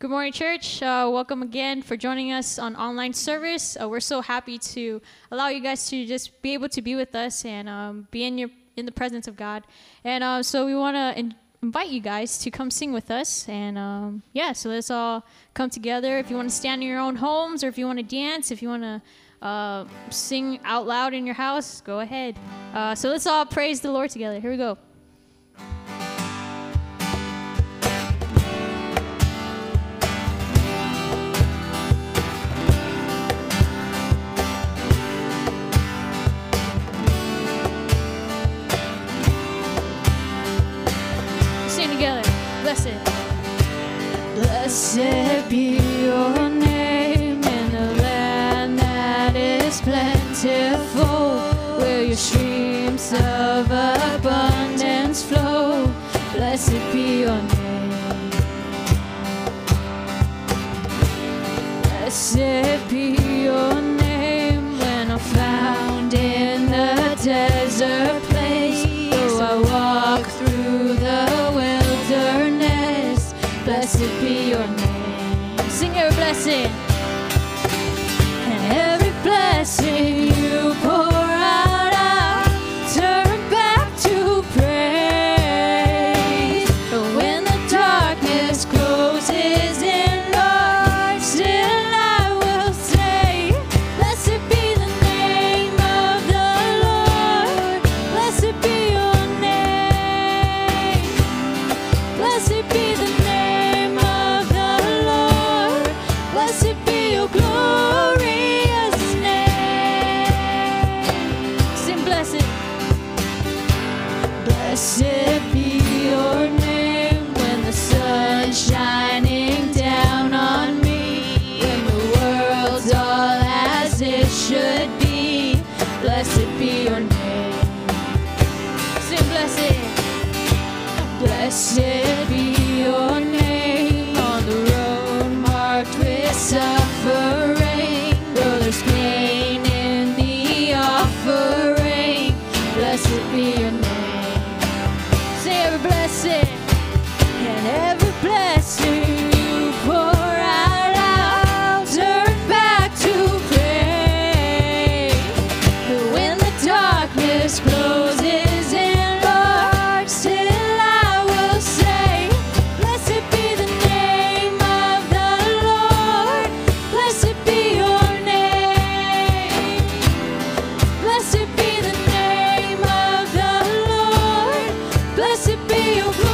Good morning, church. Uh, welcome again for joining us on online service. Uh, we're so happy to allow you guys to just be able to be with us and um, be in your in the presence of God. And uh, so we want to in- invite you guys to come sing with us. And um, yeah, so let's all come together. If you want to stand in your own homes, or if you want to dance, if you want to uh, sing out loud in your house, go ahead. Uh, so let's all praise the Lord together. Here we go. Abundance flow. Blessed be your name. Blessed Blessed be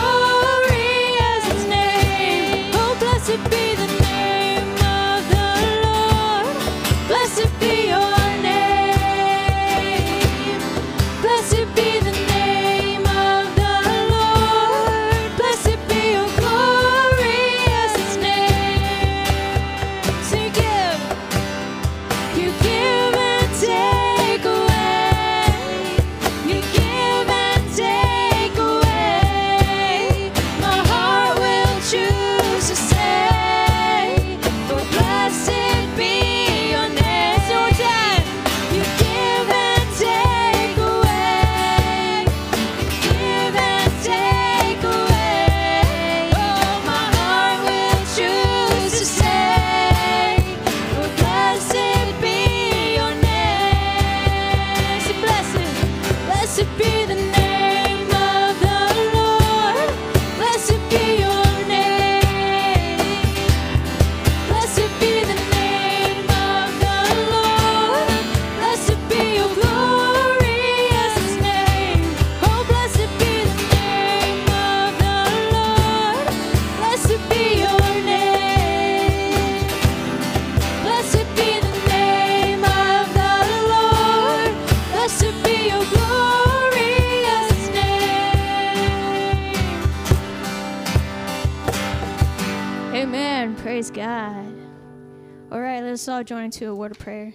into a word of prayer.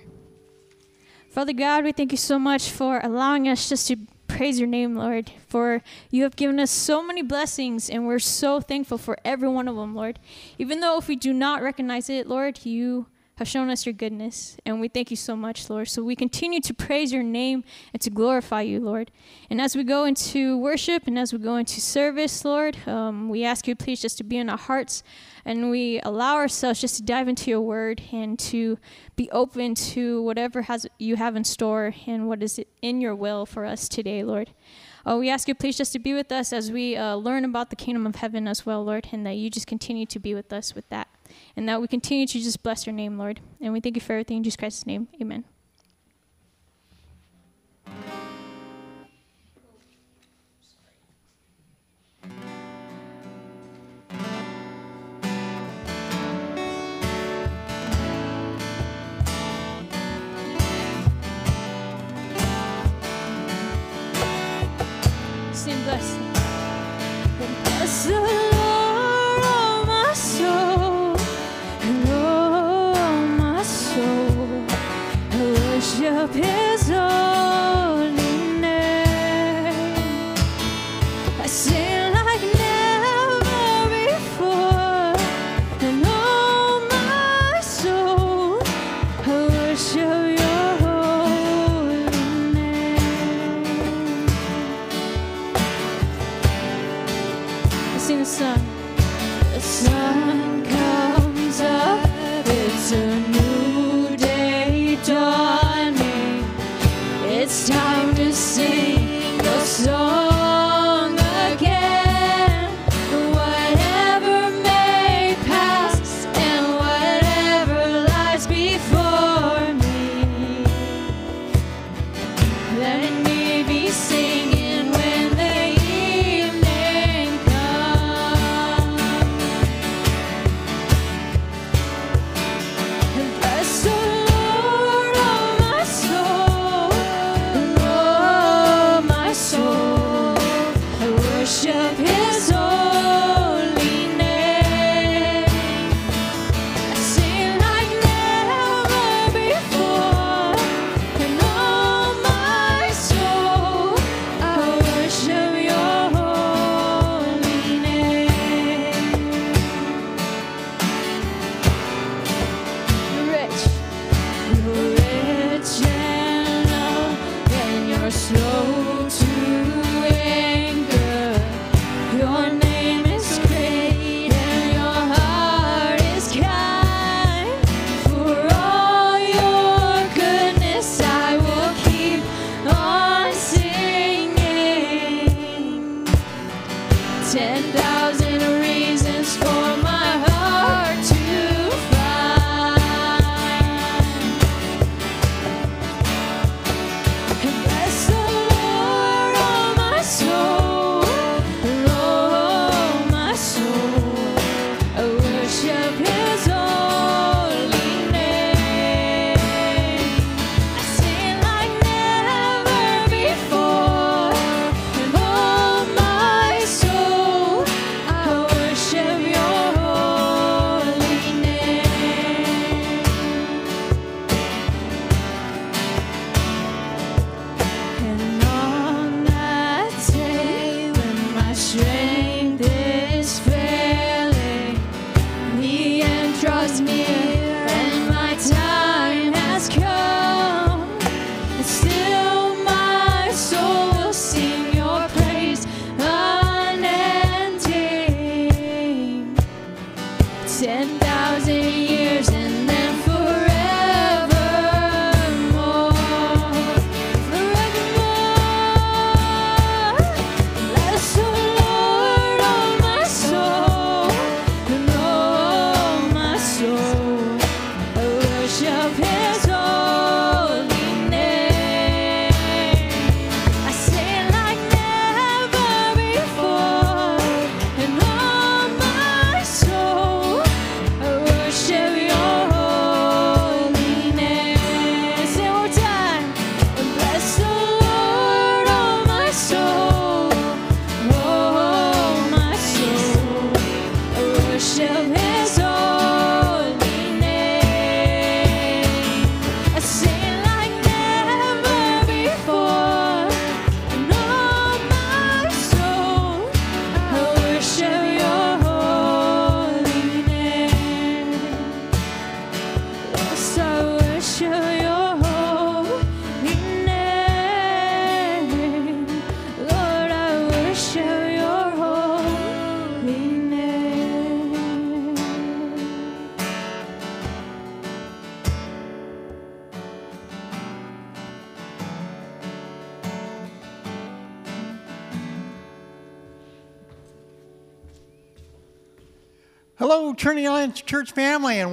Father God, we thank you so much for allowing us just to praise your name, Lord. For you have given us so many blessings, and we're so thankful for every one of them, Lord. Even though if we do not recognize it, Lord, you have shown us your goodness. And we thank you so much, Lord. So we continue to praise your name and to glorify you, Lord. And as we go into worship and as we go into service, Lord, um, we ask you, please, just to be in our hearts and we allow ourselves just to dive into your word and to be open to whatever has you have in store and what is in your will for us today, Lord. Uh, we ask you, please, just to be with us as we uh, learn about the kingdom of heaven as well, Lord, and that you just continue to be with us with that. And that we continue to just bless your name, Lord. And we thank you for everything in Jesus Christ's name. Amen. Worship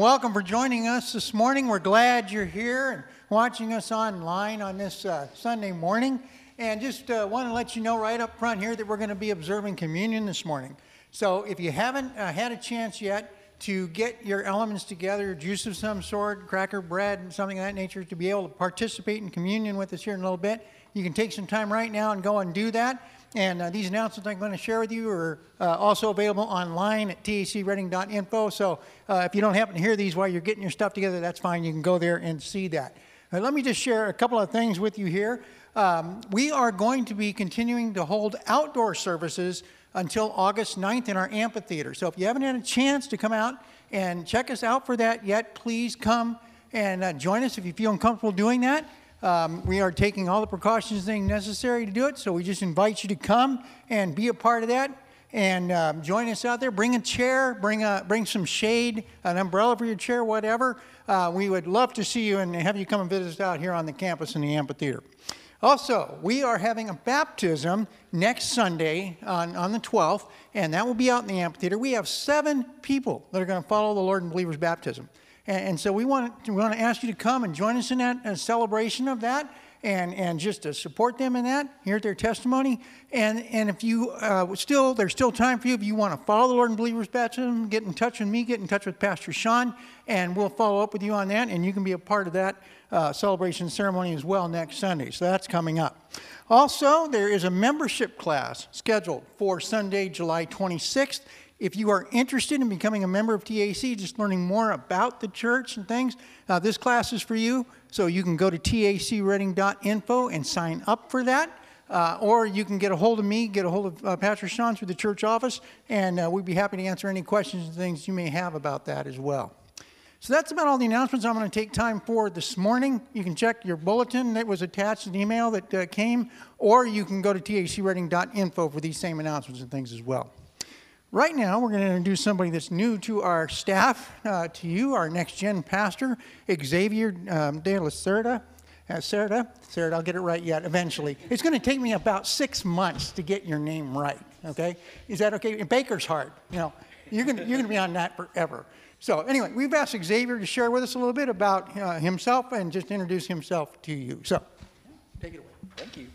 welcome for joining us this morning. We're glad you're here and watching us online on this uh, Sunday morning. And just uh, want to let you know right up front here that we're going to be observing communion this morning. So if you haven't uh, had a chance yet to get your elements together, juice of some sort, cracker bread, and something of that nature, to be able to participate in communion with us here in a little bit, you can take some time right now and go and do that. And uh, these announcements I'm going to share with you are uh, also available online at tacreading.info. So uh, if you don't happen to hear these while you're getting your stuff together, that's fine. You can go there and see that. Uh, let me just share a couple of things with you here. Um, we are going to be continuing to hold outdoor services until August 9th in our amphitheater. So if you haven't had a chance to come out and check us out for that yet, please come and uh, join us if you feel uncomfortable doing that. Um, we are taking all the precautions necessary to do it, so we just invite you to come and be a part of that and um, join us out there. Bring a chair, bring, a, bring some shade, an umbrella for your chair, whatever. Uh, we would love to see you and have you come and visit us out here on the campus in the amphitheater. Also, we are having a baptism next Sunday on, on the 12th, and that will be out in the amphitheater. We have seven people that are going to follow the Lord in believers' baptism. And, and so we want, to, we want to ask you to come and join us in that celebration of that and, and just to support them in that, hear their testimony. And, and if you uh, still, there's still time for you, if you want to follow the Lord and Believers Baptism, get in touch with me, get in touch with Pastor Sean, and we'll follow up with you on that, and you can be a part of that uh, celebration ceremony as well next Sunday. So that's coming up. Also, there is a membership class scheduled for Sunday, July 26th. If you are interested in becoming a member of TAC, just learning more about the church and things, uh, this class is for you. So you can go to tacreading.info and sign up for that. Uh, or you can get a hold of me, get a hold of uh, Pastor Sean through the church office, and uh, we'd be happy to answer any questions and things you may have about that as well. So that's about all the announcements I'm going to take time for this morning. You can check your bulletin that was attached the email that uh, came, or you can go to tacreading.info for these same announcements and things as well. Right now, we're going to introduce somebody that's new to our staff, uh, to you, our next gen pastor, Xavier um, de la Cerda. Uh, Cerda, Cerda, I'll get it right yet eventually. It's going to take me about six months to get your name right, okay? Is that okay? Baker's hard, you know. You're going you're to be on that forever. So, anyway, we've asked Xavier to share with us a little bit about uh, himself and just introduce himself to you. So, take it away. Thank you.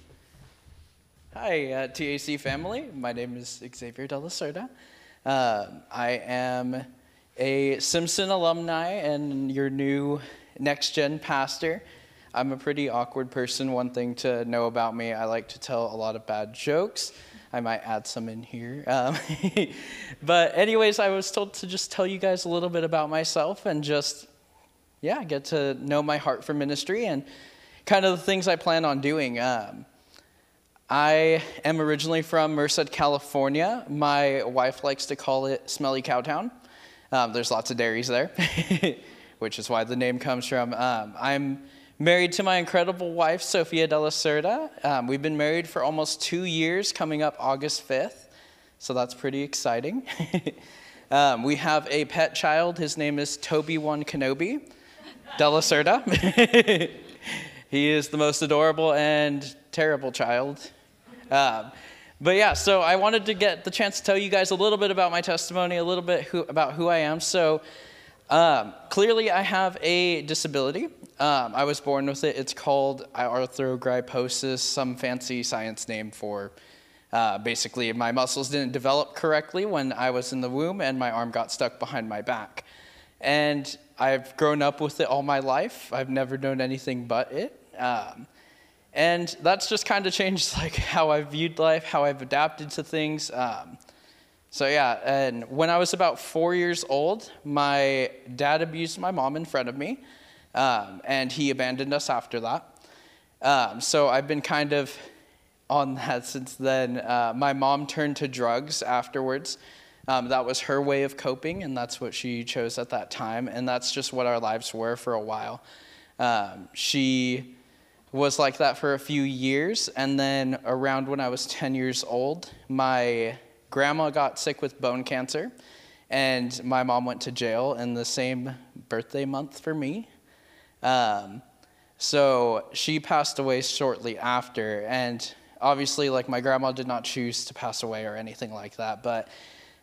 Hi, uh, TAC family. My name is Xavier de la. Uh, I am a Simpson alumni and your new next gen pastor. I'm a pretty awkward person. One thing to know about me, I like to tell a lot of bad jokes. I might add some in here. Um, but, anyways, I was told to just tell you guys a little bit about myself and just, yeah, get to know my heart for ministry and kind of the things I plan on doing. Um, I am originally from Merced, California. My wife likes to call it Smelly Cowtown. Um, there's lots of dairies there, which is why the name comes from. Um, I'm married to my incredible wife, Sofia de la Cerda. Um, we've been married for almost two years, coming up August 5th, so that's pretty exciting. Um, we have a pet child. His name is Toby One Kenobi de la Cerda. he is the most adorable and terrible child um, but yeah, so I wanted to get the chance to tell you guys a little bit about my testimony, a little bit who, about who I am. So um, clearly, I have a disability. Um, I was born with it. It's called arthrogryposis, some fancy science name for uh, basically my muscles didn't develop correctly when I was in the womb, and my arm got stuck behind my back. And I've grown up with it all my life. I've never known anything but it. Um, and that's just kind of changed like how I've viewed life, how I've adapted to things. Um, so yeah, and when I was about four years old, my dad abused my mom in front of me, um, and he abandoned us after that. Um, so I've been kind of on that since then. Uh, my mom turned to drugs afterwards. Um, that was her way of coping, and that's what she chose at that time, and that's just what our lives were for a while. Um, she was like that for a few years. And then around when I was 10 years old, my grandma got sick with bone cancer. And my mom went to jail in the same birthday month for me. Um, so she passed away shortly after. And obviously, like, my grandma did not choose to pass away or anything like that. But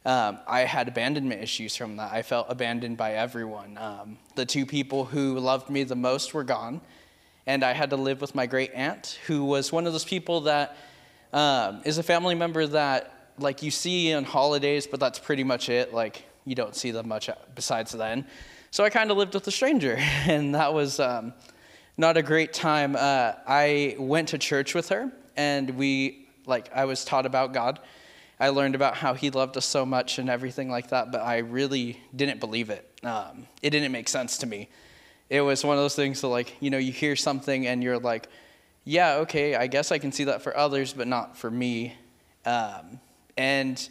um, I had abandonment issues from that. I felt abandoned by everyone. Um, the two people who loved me the most were gone, and I had to live with my great aunt, who was one of those people that um, is a family member that like you see on holidays, but that's pretty much it. Like you don't see them much besides then. So I kind of lived with a stranger, and that was um, not a great time. Uh, I went to church with her, and we like I was taught about God. I learned about how He loved us so much and everything like that, but I really didn't believe it. Um, it didn't make sense to me. It was one of those things that, like, you know, you hear something and you're like, yeah, okay, I guess I can see that for others, but not for me. Um, and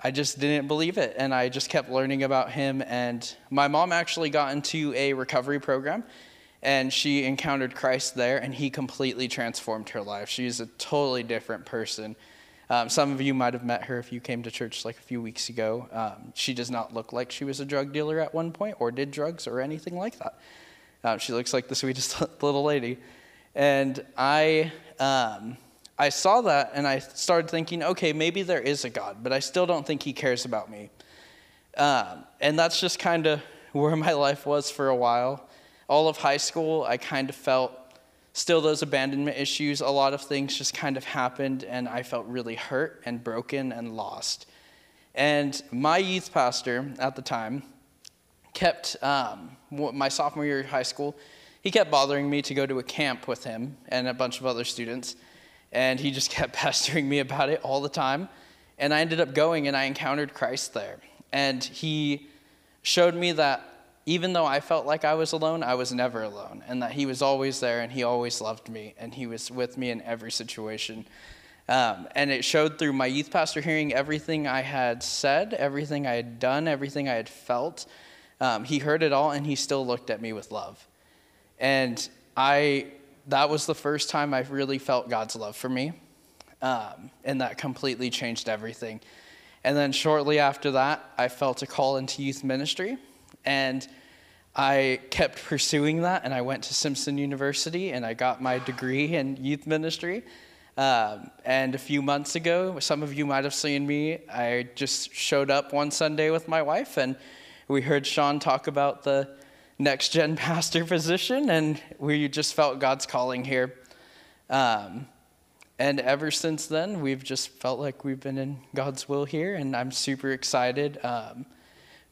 I just didn't believe it. And I just kept learning about him. And my mom actually got into a recovery program and she encountered Christ there, and he completely transformed her life. She's a totally different person. Um, some of you might have met her if you came to church like a few weeks ago. Um, she does not look like she was a drug dealer at one point or did drugs or anything like that. Um, she looks like the sweetest little lady. And I, um, I saw that and I started thinking, okay, maybe there is a God, but I still don't think he cares about me. Um, and that's just kind of where my life was for a while. All of high school, I kind of felt still those abandonment issues, a lot of things just kind of happened, and I felt really hurt and broken and lost. And my youth pastor at the time kept, um, my sophomore year of high school, he kept bothering me to go to a camp with him and a bunch of other students. And he just kept pestering me about it all the time. And I ended up going and I encountered Christ there. And he showed me that even though I felt like I was alone, I was never alone, and that He was always there and He always loved me and He was with me in every situation. Um, and it showed through my youth pastor hearing everything I had said, everything I had done, everything I had felt. Um, he heard it all and He still looked at me with love. And I, that was the first time I really felt God's love for me. Um, and that completely changed everything. And then shortly after that, I felt a call into youth ministry. And I kept pursuing that, and I went to Simpson University and I got my degree in youth ministry. Um, and a few months ago, some of you might have seen me, I just showed up one Sunday with my wife, and we heard Sean talk about the next gen pastor position, and we just felt God's calling here. Um, and ever since then, we've just felt like we've been in God's will here, and I'm super excited. Um,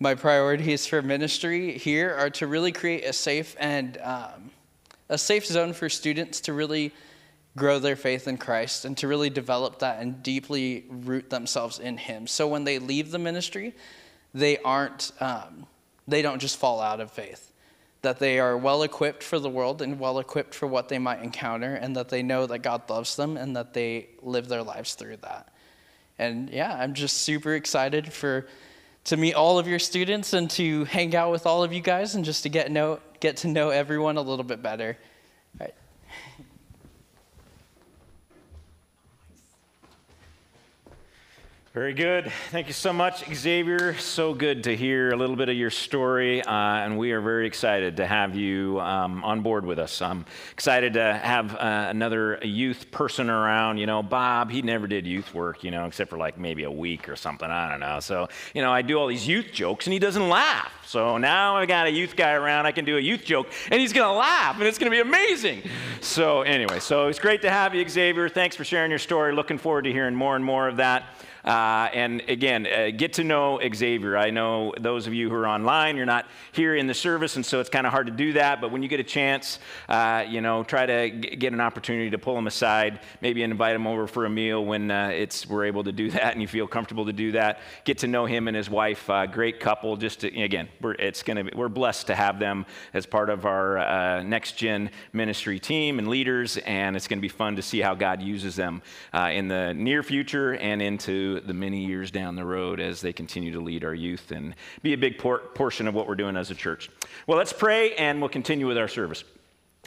my priorities for ministry here are to really create a safe and um, a safe zone for students to really grow their faith in Christ and to really develop that and deeply root themselves in Him. So when they leave the ministry, they aren't um, they don't just fall out of faith. That they are well equipped for the world and well equipped for what they might encounter, and that they know that God loves them and that they live their lives through that. And yeah, I'm just super excited for to meet all of your students and to hang out with all of you guys and just to get know get to know everyone a little bit better. All right. Very good. Thank you so much, Xavier. So good to hear a little bit of your story, uh, and we are very excited to have you um, on board with us. I'm excited to have uh, another youth person around. You know, Bob, he never did youth work, you know, except for like maybe a week or something. I don't know. So, you know, I do all these youth jokes, and he doesn't laugh. So now I've got a youth guy around, I can do a youth joke, and he's going to laugh, and it's going to be amazing. So, anyway, so it's great to have you, Xavier. Thanks for sharing your story. Looking forward to hearing more and more of that. Uh, and again, uh, get to know Xavier. I know those of you who are online, you're not here in the service, and so it's kind of hard to do that. But when you get a chance, uh, you know, try to g- get an opportunity to pull him aside, maybe invite him over for a meal when uh, it's we're able to do that and you feel comfortable to do that. Get to know him and his wife. Uh, great couple. Just to, again, we're, it's gonna be, we're blessed to have them as part of our uh, next gen ministry team and leaders, and it's to be fun to see how God uses them in the near future and into the many years down the road as they continue to lead our youth and be a big por- portion of what we're doing as a church. Well, let's pray and we'll continue with our service.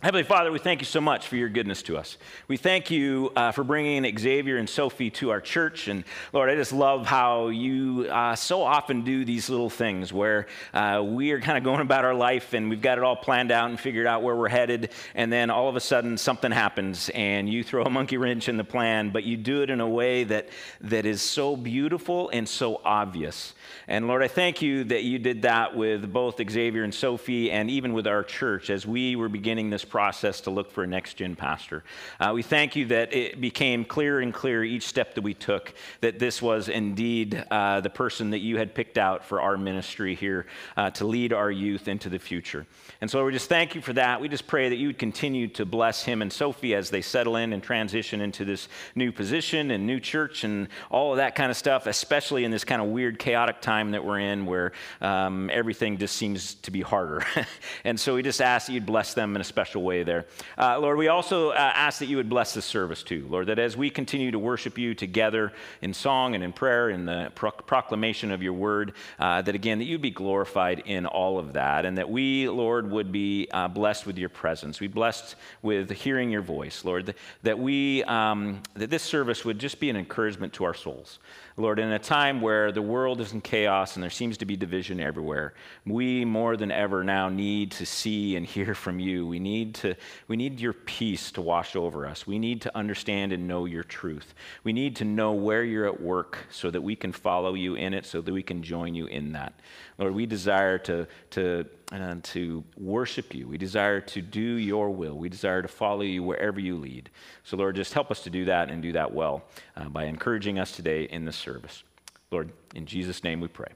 Heavenly Father, we thank you so much for your goodness to us. We thank you uh, for bringing Xavier and Sophie to our church. And Lord, I just love how you uh, so often do these little things where uh, we are kind of going about our life and we've got it all planned out and figured out where we're headed. And then all of a sudden something happens and you throw a monkey wrench in the plan, but you do it in a way that, that is so beautiful and so obvious. And Lord, I thank you that you did that with both Xavier and Sophie and even with our church as we were beginning this process to look for a next gen pastor. Uh, we thank you that it became clearer and clearer each step that we took that this was indeed uh, the person that you had picked out for our ministry here uh, to lead our youth into the future. And so we just thank you for that. We just pray that you would continue to bless him and Sophie as they settle in and transition into this new position and new church and all of that kind of stuff, especially in this kind of weird, chaotic time time that we're in where um, everything just seems to be harder. and so we just ask that you'd bless them in a special way there. Uh, Lord, we also uh, ask that you would bless this service too, Lord, that as we continue to worship you together in song and in prayer, in the pro- proclamation of your word, uh, that again, that you'd be glorified in all of that, and that we, Lord, would be uh, blessed with your presence. We blessed with hearing your voice, Lord, that we, um, that this service would just be an encouragement to our souls. Lord, in a time where the world is in chaos and there seems to be division everywhere, we more than ever now need to see and hear from you. We need, to, we need your peace to wash over us. We need to understand and know your truth. We need to know where you're at work so that we can follow you in it, so that we can join you in that. Lord, we desire to, to, uh, to worship you. We desire to do your will. We desire to follow you wherever you lead. So, Lord, just help us to do that and do that well uh, by encouraging us today in this service. Lord, in Jesus' name we pray.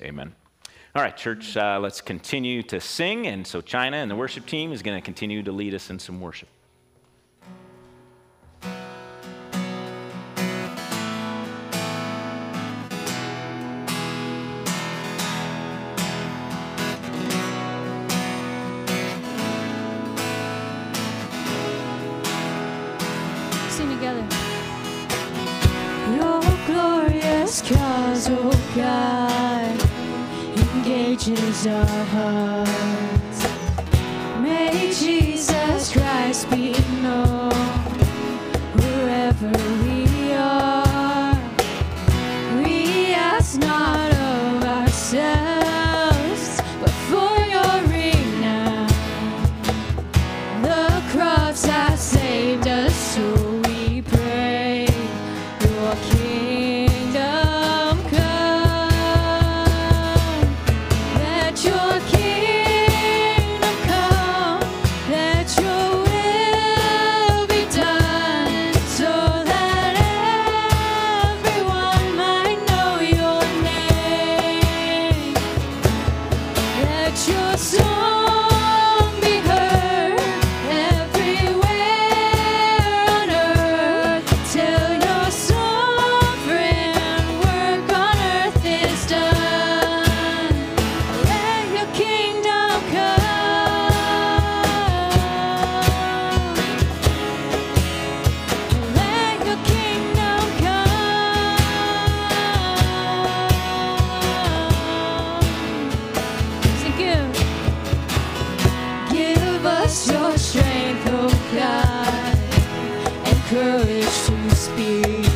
Amen. All right, church, uh, let's continue to sing. And so, China and the worship team is going to continue to lead us in some worship. Cause, oh God, engages our hearts. May Jesus Christ be known wherever we to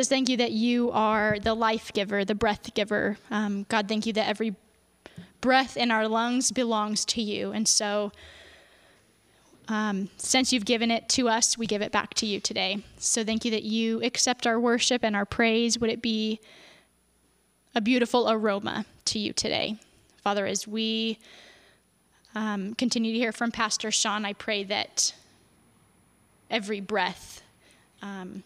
Jesus, thank you that you are the life giver, the breath giver. Um, God, thank you that every breath in our lungs belongs to you. And so, um, since you've given it to us, we give it back to you today. So, thank you that you accept our worship and our praise. Would it be a beautiful aroma to you today? Father, as we um, continue to hear from Pastor Sean, I pray that every breath um,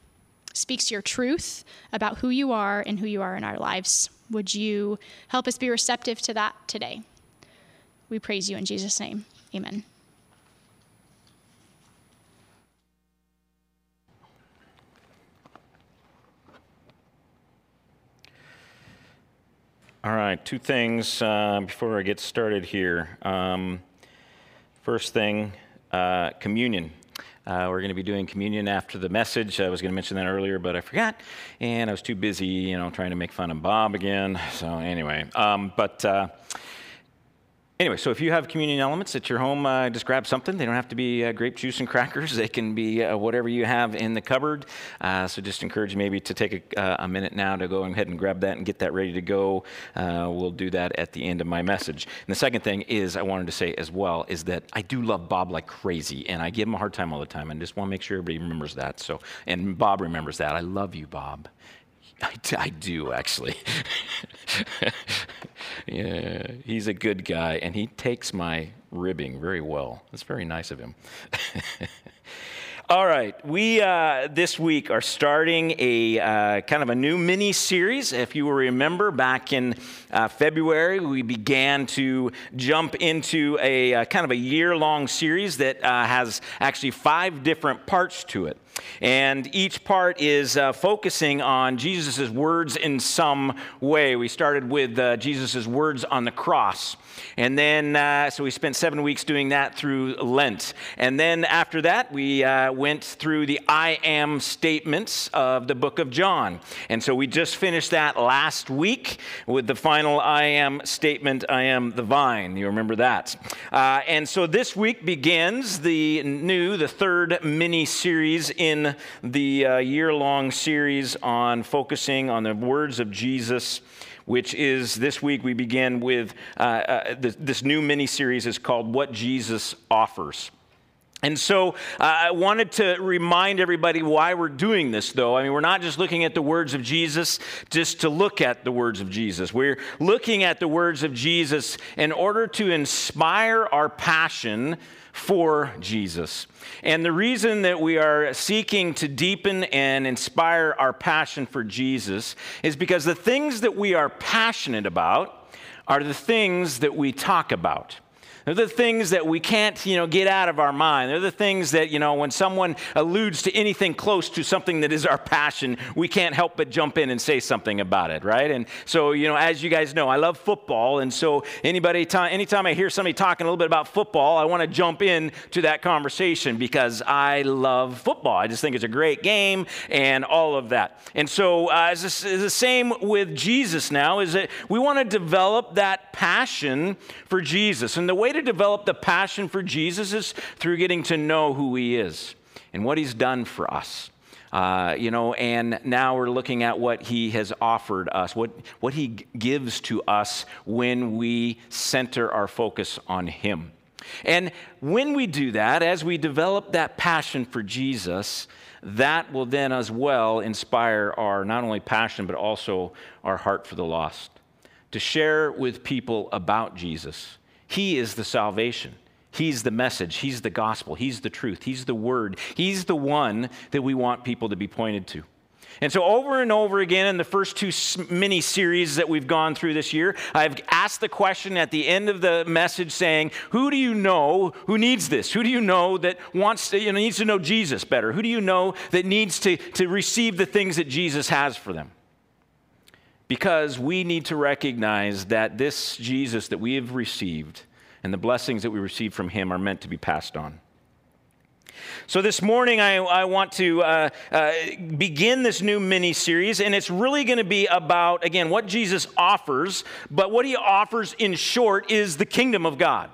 speaks your truth about who you are and who you are in our lives. Would you help us be receptive to that today? We praise you in Jesus' name. Amen. All right, two things uh, before I get started here. Um, first thing, uh, communion. Uh, we're going to be doing communion after the message. I was going to mention that earlier, but I forgot, and I was too busy, you know, trying to make fun of Bob again. So anyway, um, but. Uh, Anyway, so if you have communion elements at your home, uh, just grab something. They don't have to be uh, grape juice and crackers. They can be uh, whatever you have in the cupboard. Uh, so just encourage you maybe to take a, uh, a, minute now to go ahead and grab that and get that ready to go. Uh, we'll do that at the end of my message. And the second thing is I wanted to say as well is that I do love Bob like crazy, and I give him a hard time all the time, and just want to make sure everybody remembers that. So, and Bob remembers that. I love you, Bob. I, I do actually. yeah, he's a good guy, and he takes my ribbing very well. That's very nice of him. All right, we uh, this week are starting a uh, kind of a new mini series. If you will remember, back in uh, February, we began to jump into a uh, kind of a year long series that uh, has actually five different parts to it. And each part is uh, focusing on Jesus' words in some way. We started with uh, Jesus' words on the cross. And then, uh, so we spent seven weeks doing that through Lent. And then after that, we uh, went through the I am statements of the book of John. And so we just finished that last week with the final I am statement I am the vine. You remember that. Uh, and so this week begins the new, the third mini series in the uh, year long series on focusing on the words of Jesus which is this week we begin with uh, uh, this, this new mini series is called What Jesus Offers. And so uh, I wanted to remind everybody why we're doing this, though. I mean, we're not just looking at the words of Jesus just to look at the words of Jesus. We're looking at the words of Jesus in order to inspire our passion for Jesus. And the reason that we are seeking to deepen and inspire our passion for Jesus is because the things that we are passionate about are the things that we talk about. They're the things that we can't, you know, get out of our mind. They're the things that, you know, when someone alludes to anything close to something that is our passion, we can't help but jump in and say something about it, right? And so, you know, as you guys know, I love football, and so anybody, anytime I hear somebody talking a little bit about football, I want to jump in to that conversation because I love football. I just think it's a great game and all of that. And so, uh, it's the same with Jesus now. Is that we want to develop that passion for Jesus, and the way to develop the passion for Jesus is through getting to know who he is and what he's done for us. Uh, you know, and now we're looking at what he has offered us, what, what he gives to us when we center our focus on him. And when we do that, as we develop that passion for Jesus, that will then as well inspire our not only passion, but also our heart for the lost. To share with people about Jesus, he is the salvation. He's the message. He's the gospel. He's the truth. He's the word. He's the one that we want people to be pointed to. And so, over and over again in the first two mini series that we've gone through this year, I've asked the question at the end of the message saying, Who do you know who needs this? Who do you know that wants to, you know, needs to know Jesus better? Who do you know that needs to, to receive the things that Jesus has for them? Because we need to recognize that this Jesus that we have received and the blessings that we receive from him are meant to be passed on. So, this morning, I, I want to uh, uh, begin this new mini series, and it's really going to be about, again, what Jesus offers, but what he offers in short is the kingdom of God.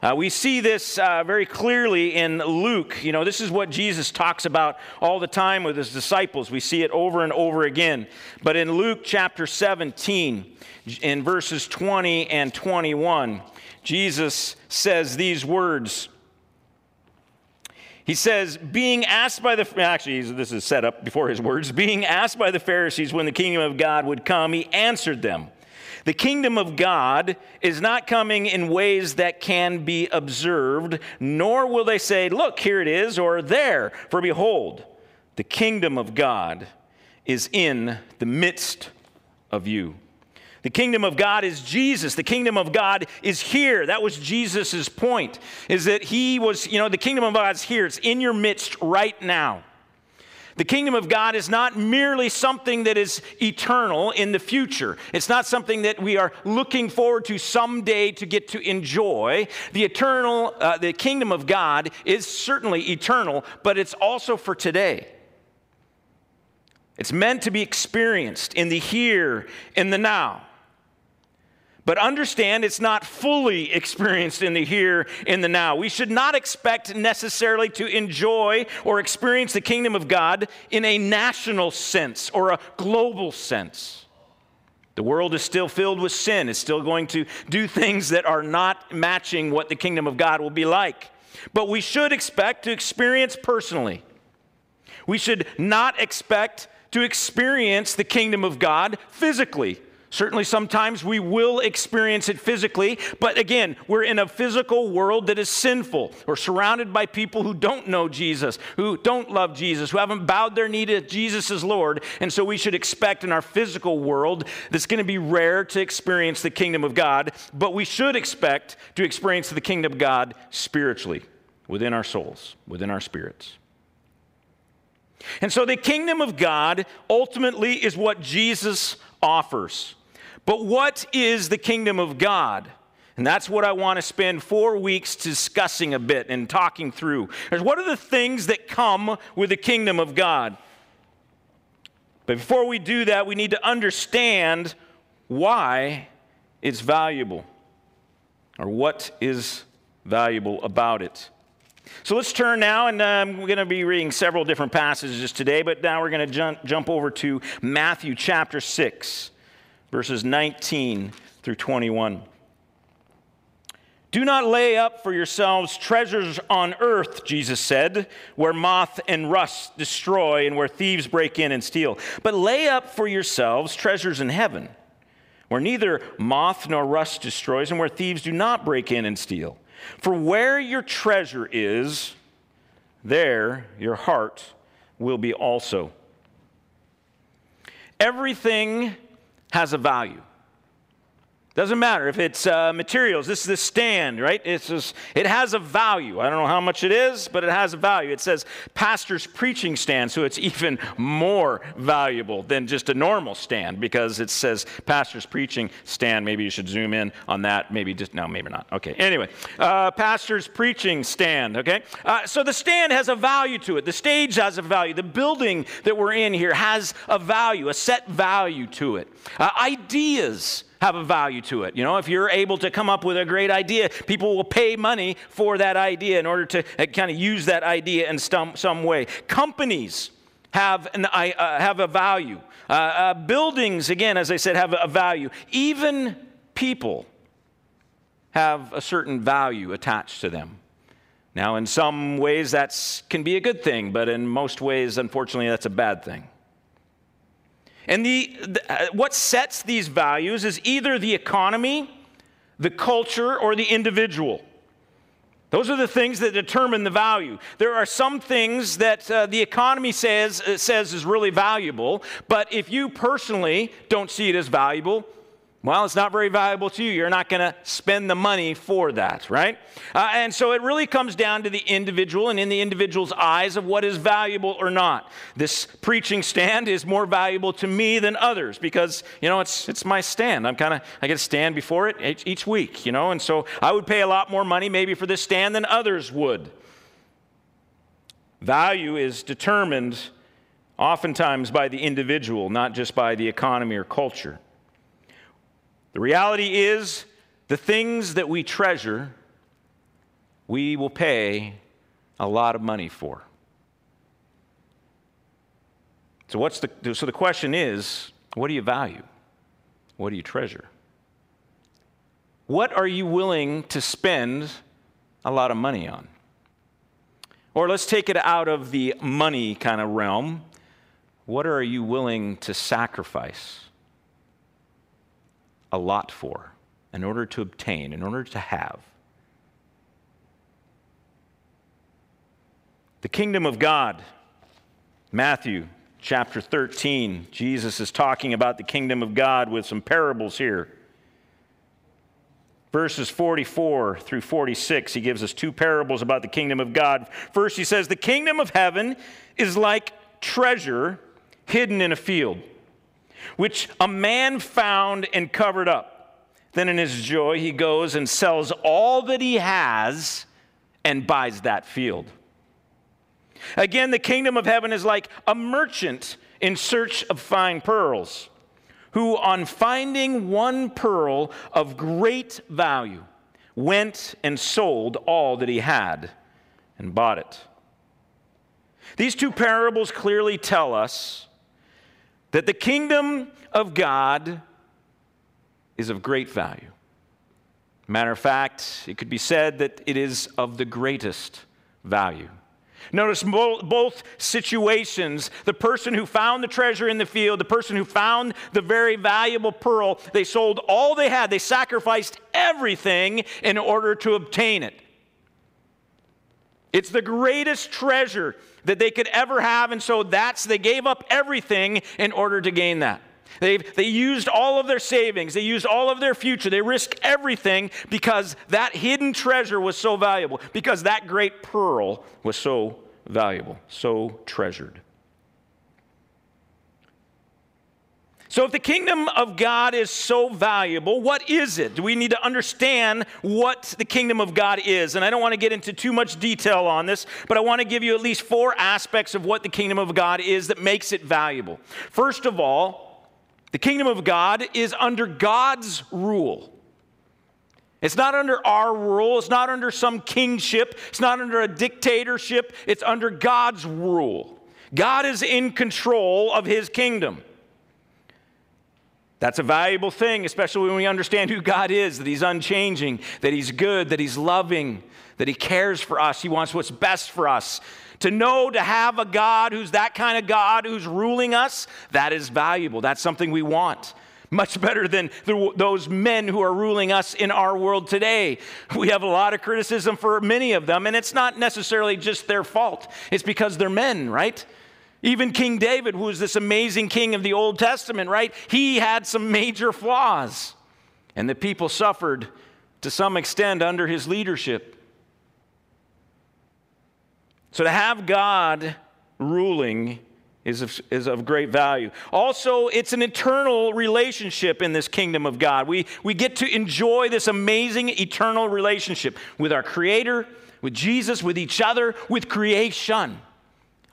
Uh, we see this uh, very clearly in Luke. You know, this is what Jesus talks about all the time with his disciples. We see it over and over again. But in Luke chapter 17, in verses 20 and 21, Jesus says these words. He says, being asked by the, actually, this is set up before his words, being asked by the Pharisees when the kingdom of God would come, he answered them. The kingdom of God is not coming in ways that can be observed, nor will they say, Look, here it is, or there, for behold, the kingdom of God is in the midst of you. The kingdom of God is Jesus. The kingdom of God is here. That was Jesus' point, is that he was, you know, the kingdom of God is here. It's in your midst right now. The kingdom of God is not merely something that is eternal in the future. It's not something that we are looking forward to someday to get to enjoy. The eternal, uh, the kingdom of God is certainly eternal, but it's also for today. It's meant to be experienced in the here, in the now. But understand it's not fully experienced in the here, in the now. We should not expect necessarily to enjoy or experience the kingdom of God in a national sense or a global sense. The world is still filled with sin. It's still going to do things that are not matching what the kingdom of God will be like. But we should expect to experience personally. We should not expect to experience the kingdom of God physically. Certainly, sometimes we will experience it physically, but again, we're in a physical world that is sinful. We're surrounded by people who don't know Jesus, who don't love Jesus, who haven't bowed their knee to Jesus as Lord. And so we should expect in our physical world that's going to be rare to experience the kingdom of God, but we should expect to experience the kingdom of God spiritually, within our souls, within our spirits. And so the kingdom of God ultimately is what Jesus offers. But what is the kingdom of God? And that's what I want to spend four weeks discussing a bit and talking through. What are the things that come with the kingdom of God? But before we do that, we need to understand why it's valuable or what is valuable about it. So let's turn now, and um, we're going to be reading several different passages today, but now we're going to jump, jump over to Matthew chapter 6 verses 19 through 21. Do not lay up for yourselves treasures on earth, Jesus said, where moth and rust destroy and where thieves break in and steal. But lay up for yourselves treasures in heaven, where neither moth nor rust destroys and where thieves do not break in and steal. For where your treasure is, there your heart will be also. Everything has a value. Doesn't matter if it's uh, materials. This is the stand, right? It's just, it has a value. I don't know how much it is, but it has a value. It says pastor's preaching stand, so it's even more valuable than just a normal stand because it says pastor's preaching stand. Maybe you should zoom in on that. Maybe just, no, maybe not. Okay, anyway, uh, pastor's preaching stand, okay? Uh, so the stand has a value to it. The stage has a value. The building that we're in here has a value, a set value to it. Uh, ideas have a value to it. You know, if you're able to come up with a great idea, people will pay money for that idea in order to uh, kind of use that idea in some, some way. Companies have, an, uh, have a value. Uh, uh, buildings, again, as I said, have a value. Even people have a certain value attached to them. Now, in some ways, that can be a good thing, but in most ways, unfortunately, that's a bad thing. And the, the, uh, what sets these values is either the economy, the culture, or the individual. Those are the things that determine the value. There are some things that uh, the economy says, uh, says is really valuable, but if you personally don't see it as valuable, well, it's not very valuable to you. You're not going to spend the money for that, right? Uh, and so it really comes down to the individual and in the individual's eyes of what is valuable or not. This preaching stand is more valuable to me than others because, you know, it's, it's my stand. I'm kind of, I get to stand before it each, each week, you know, and so I would pay a lot more money maybe for this stand than others would. Value is determined oftentimes by the individual, not just by the economy or culture. The reality is, the things that we treasure, we will pay a lot of money for. So, what's the, so the question is what do you value? What do you treasure? What are you willing to spend a lot of money on? Or let's take it out of the money kind of realm. What are you willing to sacrifice? A lot for in order to obtain, in order to have. The kingdom of God, Matthew chapter 13, Jesus is talking about the kingdom of God with some parables here. Verses 44 through 46, he gives us two parables about the kingdom of God. First, he says, The kingdom of heaven is like treasure hidden in a field which a man found and covered up. Then in his joy, he goes and sells all that he has and buys that field. Again, the kingdom of heaven is like a merchant in search of fine pearls, who, on finding one pearl of great value, went and sold all that he had and bought it. These two parables clearly tell us that the kingdom of God is of great value. Matter of fact, it could be said that it is of the greatest value. Notice both situations the person who found the treasure in the field, the person who found the very valuable pearl, they sold all they had. They sacrificed everything in order to obtain it. It's the greatest treasure that they could ever have, and so that's they gave up everything in order to gain that. They, they used all of their savings, they used all of their future, they risked everything because that hidden treasure was so valuable, because that great pearl was so valuable, so treasured. So, if the kingdom of God is so valuable, what is it? Do we need to understand what the kingdom of God is? And I don't want to get into too much detail on this, but I want to give you at least four aspects of what the kingdom of God is that makes it valuable. First of all, the kingdom of God is under God's rule. It's not under our rule, it's not under some kingship, it's not under a dictatorship, it's under God's rule. God is in control of his kingdom. That's a valuable thing, especially when we understand who God is, that He's unchanging, that He's good, that He's loving, that He cares for us, He wants what's best for us. To know, to have a God who's that kind of God who's ruling us, that is valuable. That's something we want. Much better than those men who are ruling us in our world today. We have a lot of criticism for many of them, and it's not necessarily just their fault. It's because they're men, right? Even King David, who was this amazing king of the Old Testament, right? He had some major flaws. and the people suffered to some extent under his leadership. So to have God ruling is of, is of great value. Also, it's an eternal relationship in this kingdom of God. We, we get to enjoy this amazing eternal relationship with our Creator, with Jesus, with each other, with creation.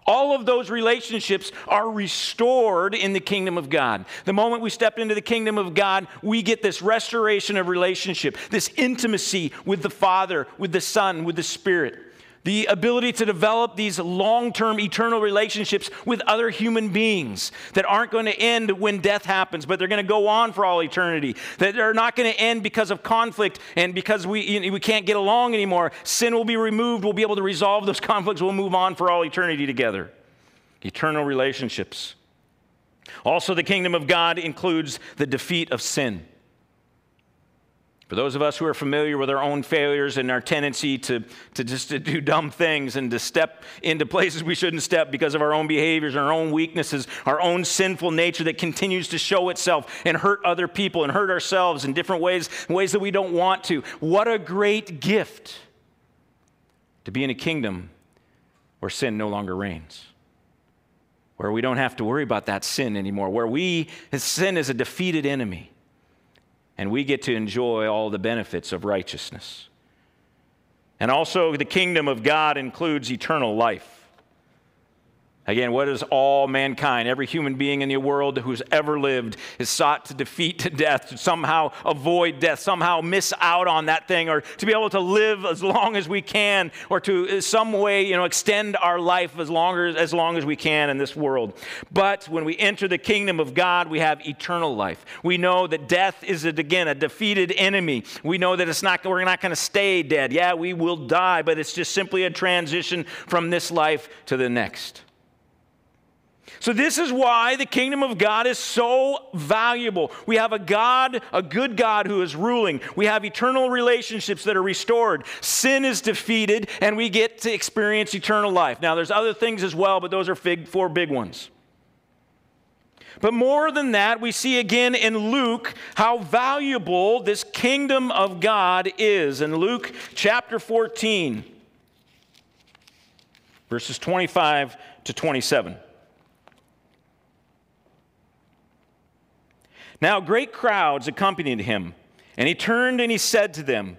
All of those relationships are restored in the kingdom of God. The moment we step into the kingdom of God, we get this restoration of relationship, this intimacy with the Father, with the Son, with the Spirit the ability to develop these long term eternal relationships with other human beings that aren't going to end when death happens, but they're going to go on for all eternity, that are not going to end because of conflict and because we, you know, we can't get along anymore. Sin will be removed, we'll be able to resolve those conflicts, we'll move on for all eternity together. Eternal relationships. Also, the kingdom of God includes the defeat of sin. For those of us who are familiar with our own failures and our tendency to, to just to do dumb things and to step into places we shouldn't step because of our own behaviors, our own weaknesses, our own sinful nature that continues to show itself and hurt other people and hurt ourselves in different ways, ways that we don't want to. What a great gift to be in a kingdom where sin no longer reigns. Where we don't have to worry about that sin anymore, where we, sin is a defeated enemy and we get to enjoy all the benefits of righteousness. And also, the kingdom of God includes eternal life. Again, what is all mankind? Every human being in the world who's ever lived is sought to defeat to death, to somehow avoid death, somehow miss out on that thing, or to be able to live as long as we can, or to uh, some way, you know, extend our life as long as, as long as we can in this world. But when we enter the kingdom of God, we have eternal life. We know that death is, again, a defeated enemy. We know that it's not, we're not going to stay dead. Yeah, we will die, but it's just simply a transition from this life to the next. So, this is why the kingdom of God is so valuable. We have a God, a good God who is ruling. We have eternal relationships that are restored. Sin is defeated, and we get to experience eternal life. Now, there's other things as well, but those are four big ones. But more than that, we see again in Luke how valuable this kingdom of God is. In Luke chapter 14, verses 25 to 27. Now, great crowds accompanied him, and he turned and he said to them,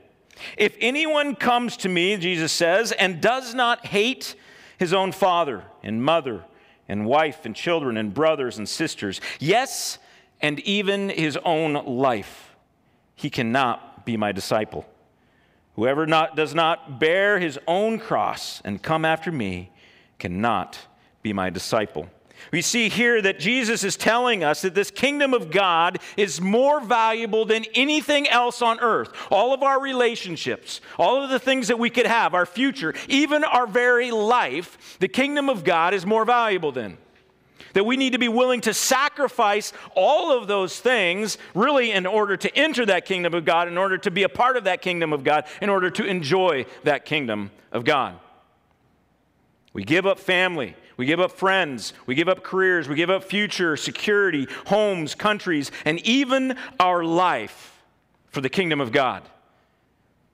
If anyone comes to me, Jesus says, and does not hate his own father and mother and wife and children and brothers and sisters, yes, and even his own life, he cannot be my disciple. Whoever not, does not bear his own cross and come after me cannot be my disciple. We see here that Jesus is telling us that this kingdom of God is more valuable than anything else on earth. All of our relationships, all of the things that we could have, our future, even our very life, the kingdom of God is more valuable than. That we need to be willing to sacrifice all of those things, really, in order to enter that kingdom of God, in order to be a part of that kingdom of God, in order to enjoy that kingdom of God. We give up family. We give up friends. We give up careers. We give up future, security, homes, countries, and even our life for the kingdom of God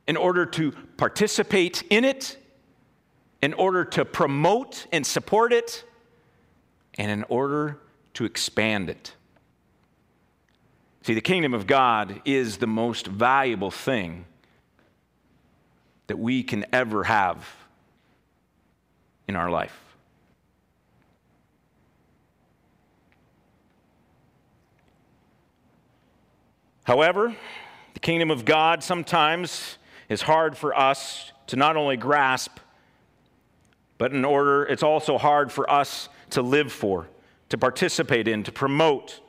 in order to participate in it, in order to promote and support it, and in order to expand it. See, the kingdom of God is the most valuable thing that we can ever have in our life. However, the kingdom of God sometimes is hard for us to not only grasp, but in order, it's also hard for us to live for, to participate in, to promote,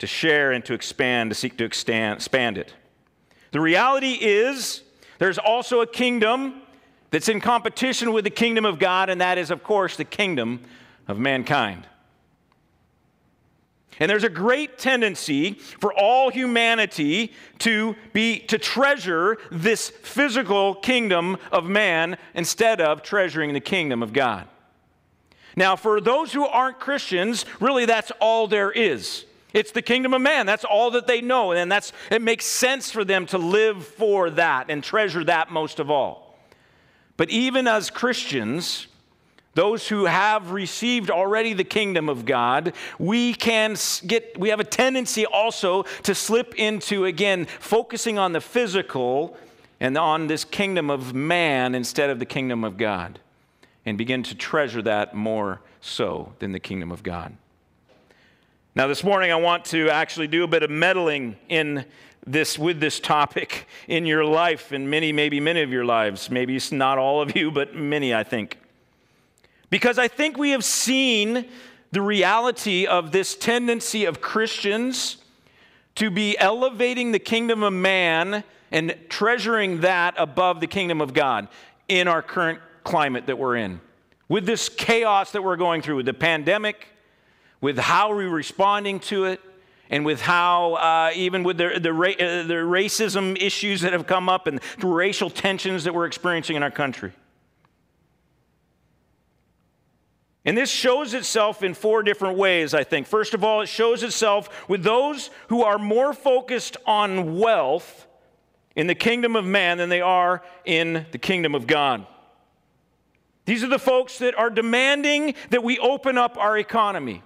to share, and to expand, to seek to expand it. The reality is, there's also a kingdom that's in competition with the kingdom of God, and that is, of course, the kingdom of mankind. And there's a great tendency for all humanity to be to treasure this physical kingdom of man instead of treasuring the kingdom of God. Now, for those who aren't Christians, really that's all there is. It's the kingdom of man. That's all that they know. And that's it makes sense for them to live for that and treasure that most of all. But even as Christians, those who have received already the kingdom of God, we can get we have a tendency also to slip into again focusing on the physical and on this kingdom of man instead of the kingdom of God and begin to treasure that more so than the kingdom of God. Now, this morning, I want to actually do a bit of meddling in this with this topic in your life, and many, maybe many of your lives. Maybe it's not all of you, but many, I think. Because I think we have seen the reality of this tendency of Christians to be elevating the kingdom of man and treasuring that above the kingdom of God in our current climate that we're in. With this chaos that we're going through, with the pandemic, with how we're responding to it, and with how, uh, even with the, the, uh, the racism issues that have come up and the racial tensions that we're experiencing in our country. And this shows itself in four different ways, I think. First of all, it shows itself with those who are more focused on wealth in the kingdom of man than they are in the kingdom of God. These are the folks that are demanding that we open up our economy.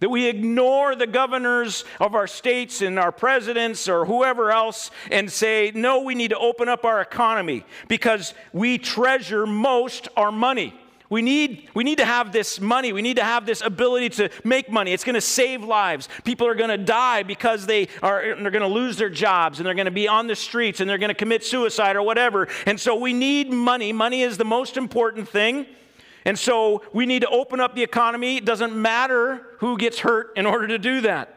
That we ignore the governors of our states and our presidents or whoever else and say, no, we need to open up our economy because we treasure most our money. We need, we need to have this money. We need to have this ability to make money. It's going to save lives. People are going to die because they are they're going to lose their jobs and they're going to be on the streets and they're going to commit suicide or whatever. And so we need money. Money is the most important thing. And so we need to open up the economy. It doesn't matter who gets hurt in order to do that.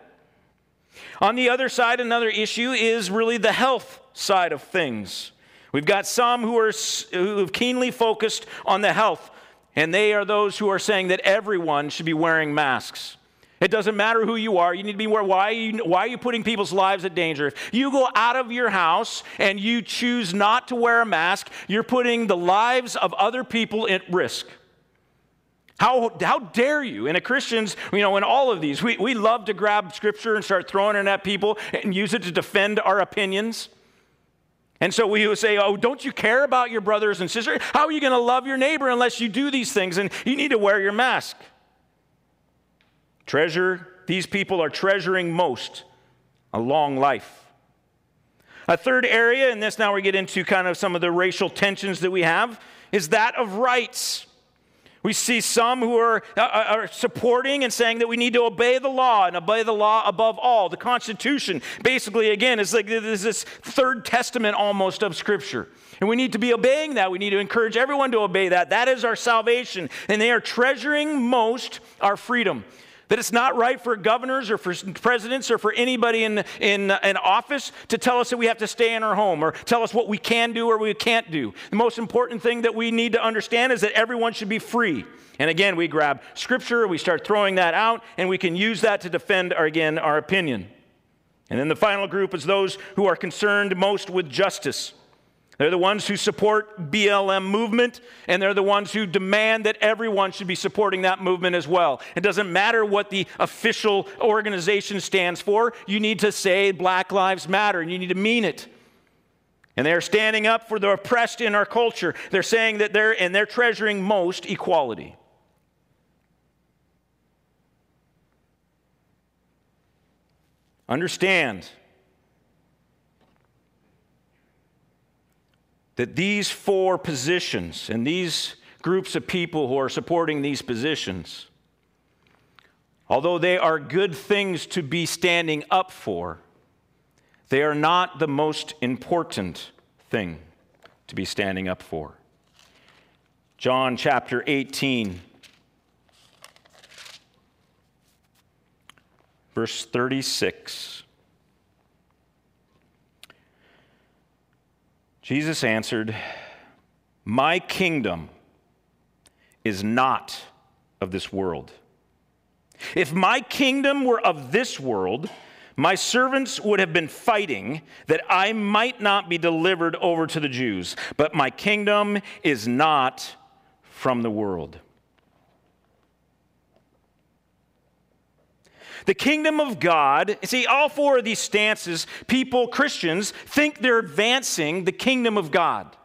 On the other side, another issue is really the health side of things. We've got some who are who have keenly focused on the health, and they are those who are saying that everyone should be wearing masks. It doesn't matter who you are. You need to be aware. Why are you, why are you putting people's lives at danger? If you go out of your house and you choose not to wear a mask, you're putting the lives of other people at risk. How, how dare you? And Christians, you know, in all of these, we, we love to grab scripture and start throwing it at people and use it to defend our opinions. And so we would say, Oh, don't you care about your brothers and sisters? How are you going to love your neighbor unless you do these things? And you need to wear your mask. Treasure, these people are treasuring most a long life. A third area, and this now we get into kind of some of the racial tensions that we have, is that of rights. We see some who are, uh, uh, are, supporting and saying that we need to obey the law and obey the law above all. The Constitution, basically, again, is like there's this third testament almost of Scripture. And we need to be obeying that. We need to encourage everyone to obey that. That is our salvation. And they are treasuring most our freedom. That it's not right for governors or for presidents or for anybody in, in uh, an office to tell us that we have to stay in our home or tell us what we can do or we can't do. The most important thing that we need to understand is that everyone should be free. And again, we grab scripture, we start throwing that out, and we can use that to defend, our, again, our opinion. And then the final group is those who are concerned most with justice. They're the ones who support BLM movement, and they're the ones who demand that everyone should be supporting that movement as well. It doesn't matter what the official organization stands for. You need to say Black Lives Matter, and you need to mean it. And they are standing up for the oppressed in our culture. They're saying that they're, and they're treasuring most equality. Understand that these four positions and these groups of people who are supporting these positions, although they are good things to be standing up for, they are not the most important thing to be standing up for. John chapter 18, verse 36. Jesus answered, My kingdom is not of this world. If my kingdom were of this world, my servants would have been fighting that I might not be delivered over to the Jews. But my kingdom is not from the world. The kingdom of God, see, all four of these stances, people, Christians, think they're advancing the kingdom of God.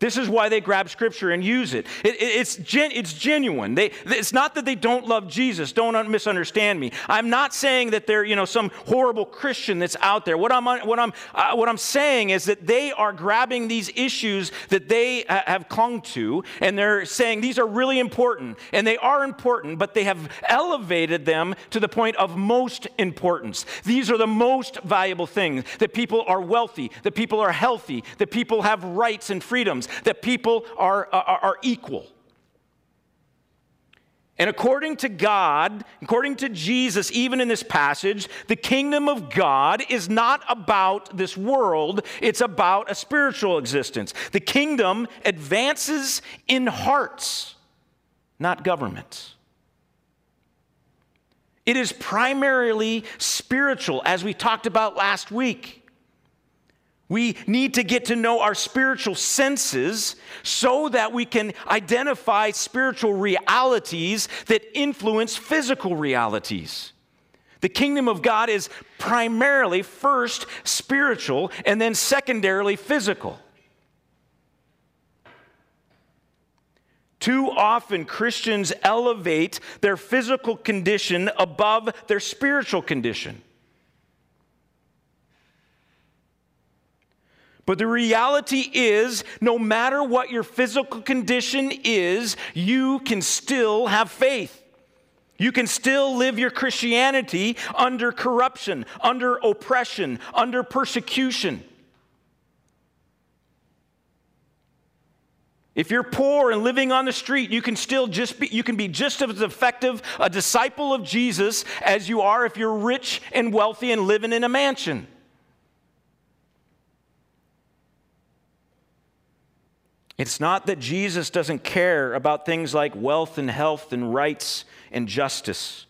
This is why they grab scripture and use it. it, it it's, gen, it's genuine. They, it's not that they don't love Jesus. Don't misunderstand me. I'm not saying that they're you know, some horrible Christian that's out there. What I'm, what, I'm, uh, what I'm saying is that they are grabbing these issues that they ha- have clung to, and they're saying these are really important. And they are important, but they have elevated them to the point of most importance. These are the most valuable things that people are wealthy, that people are healthy, that people have rights and freedoms that people are, are, are equal. And according to God, according to Jesus, even in this passage, the kingdom of God is not about this world, it's about a spiritual existence. The kingdom advances in hearts, not governments. It is primarily spiritual, as we talked about last week. We need to get to know our spiritual senses so that we can identify spiritual realities that influence physical realities. The kingdom of God is primarily first spiritual and then secondarily physical. Too often, Christians elevate their physical condition above their spiritual condition. But the reality is, no matter what your physical condition is, you can still have faith. You can still live your Christianity under corruption, under oppression, under persecution. If you're poor and living on the street, you can still just be, you can be just as effective a disciple of Jesus as you are if you're rich and wealthy and living in a mansion. It's not that Jesus doesn't care about things like wealth and health and rights and justice,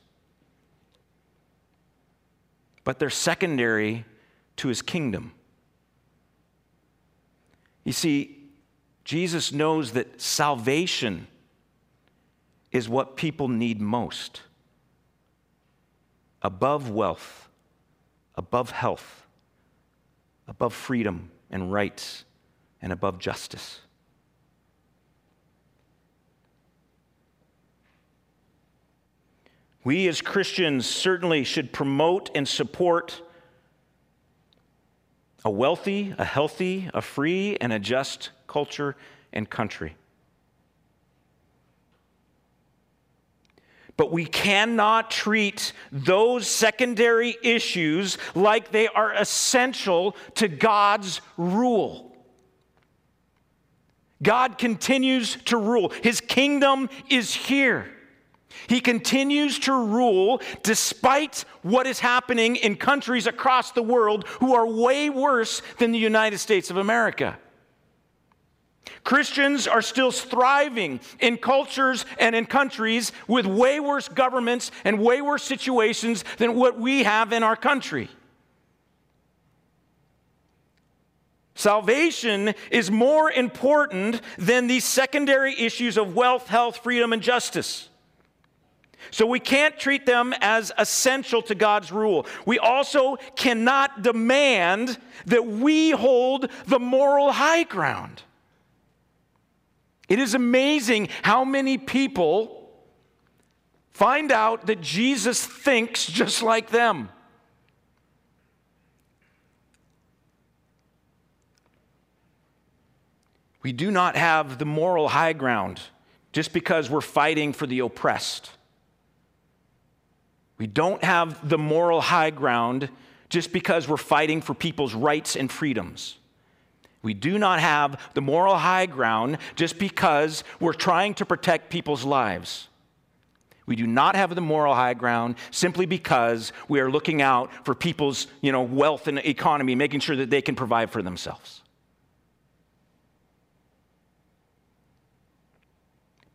but they're secondary to his kingdom. You see, Jesus knows that salvation is what people need most above wealth, above health, above freedom and rights, and above justice. We as Christians certainly should promote and support a wealthy, a healthy, a free, and a just culture and country. But we cannot treat those secondary issues like they are essential to God's rule. God continues to rule, His kingdom is here. He continues to rule despite what is happening in countries across the world who are way worse than the United States of America. Christians are still thriving in cultures and in countries with way worse governments and way worse situations than what we have in our country. Salvation is more important than these secondary issues of wealth, health, freedom, and justice. So we can't treat them as essential to God's rule. We also cannot demand that we hold the moral high ground. It is amazing how many people find out that Jesus thinks just like them. We do not have the moral high ground just because we're fighting for the oppressed. We don't have the moral high ground just because we're fighting for people's rights and freedoms. We do not have the moral high ground just because we're trying to protect people's lives. We do not have the moral high ground simply because we are looking out for people's you know, wealth and economy, making sure that they can provide for themselves.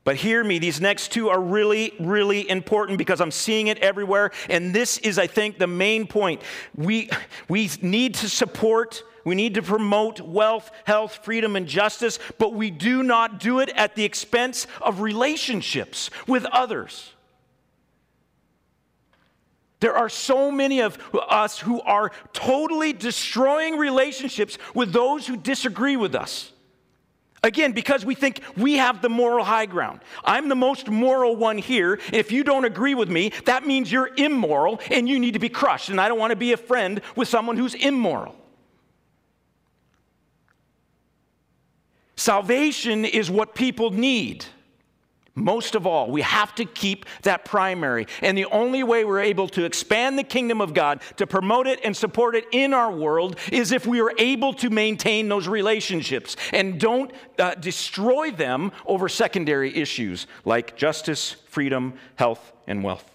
But hear me, these next two are really, really important because I'm seeing it everywhere. And this is, I think, the main point. We, we need to support, we need to promote wealth, health, freedom, and justice, but we do not do it at the expense of relationships with others. There are so many of us who are totally destroying relationships with those who disagree with us. Again, because we think we have the moral high ground. I'm the most moral one here. If you don't agree with me, that means you're immoral and you need to be crushed. And I don't want to be a friend with someone who's immoral. Salvation is what people need. Most of all, we have to keep that primary. And the only way we're able to expand the kingdom of God, to promote it and support it in our world, is if we are able to maintain those relationships and don't uh, destroy them over secondary issues like justice, freedom, health, and wealth.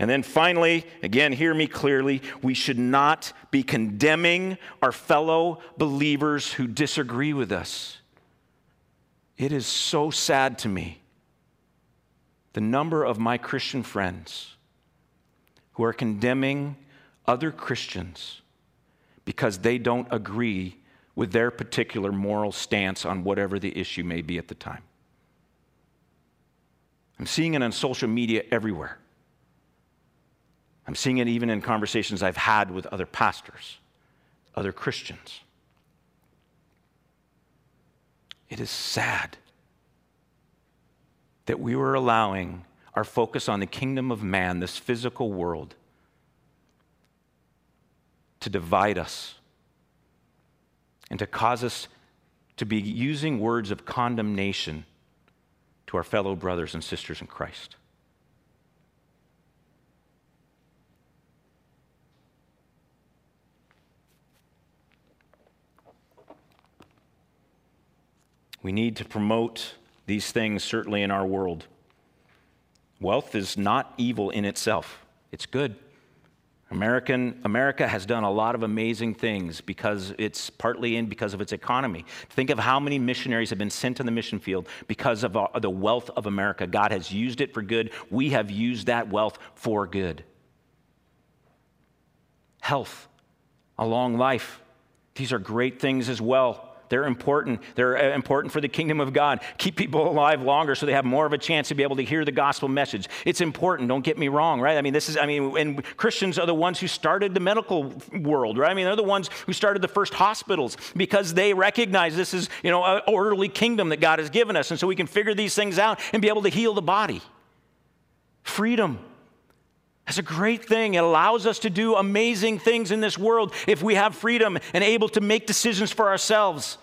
And then finally, again, hear me clearly, we should not be condemning our fellow believers who disagree with us. It is so sad to me the number of my Christian friends who are condemning other Christians because they don't agree with their particular moral stance on whatever the issue may be at the time. I'm seeing it on social media everywhere. I'm seeing it even in conversations I've had with other pastors, other Christians. It is sad that we were allowing our focus on the kingdom of man, this physical world, to divide us and to cause us to be using words of condemnation to our fellow brothers and sisters in Christ. We need to promote these things, certainly in our world. Wealth is not evil in itself, it's good. American, America has done a lot of amazing things because it's partly in because of its economy. Think of how many missionaries have been sent to the mission field because of uh, the wealth of America. God has used it for good. We have used that wealth for good. Health, a long life, these are great things as well. They're important. They're uh, important for the kingdom of God. Keep people alive longer so they have more of a chance to be able to hear the gospel message. It's important. Don't get me wrong, right? I mean, this is, I mean, and Christians are the ones who started the medical world, right? I mean, they're the ones who started the first hospitals because they recognize this is, you know, an orderly kingdom that God has given us. And so we can figure these things out and be able to heal the body. Freedom. That's a great thing. It allows us to do amazing things in this world if we have freedom and able to make decisions for ourselves.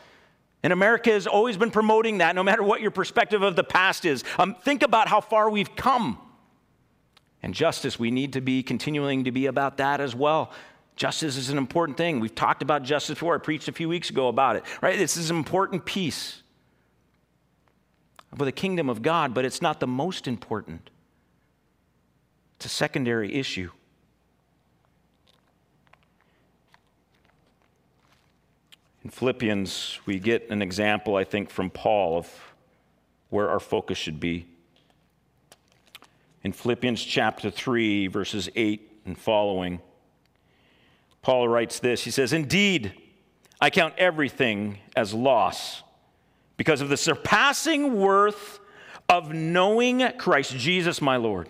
And America has always been promoting that, no matter what your perspective of the past is. Um, think about how far we've come. And justice, we need to be continuing to be about that as well. Justice is an important thing. We've talked about justice before. I preached a few weeks ago about it, right? This is an important piece for the kingdom of God, but it's not the most important. It's a secondary issue. In Philippians, we get an example, I think, from Paul of where our focus should be. In Philippians chapter 3, verses 8 and following, Paul writes this He says, Indeed, I count everything as loss because of the surpassing worth of knowing Christ Jesus my Lord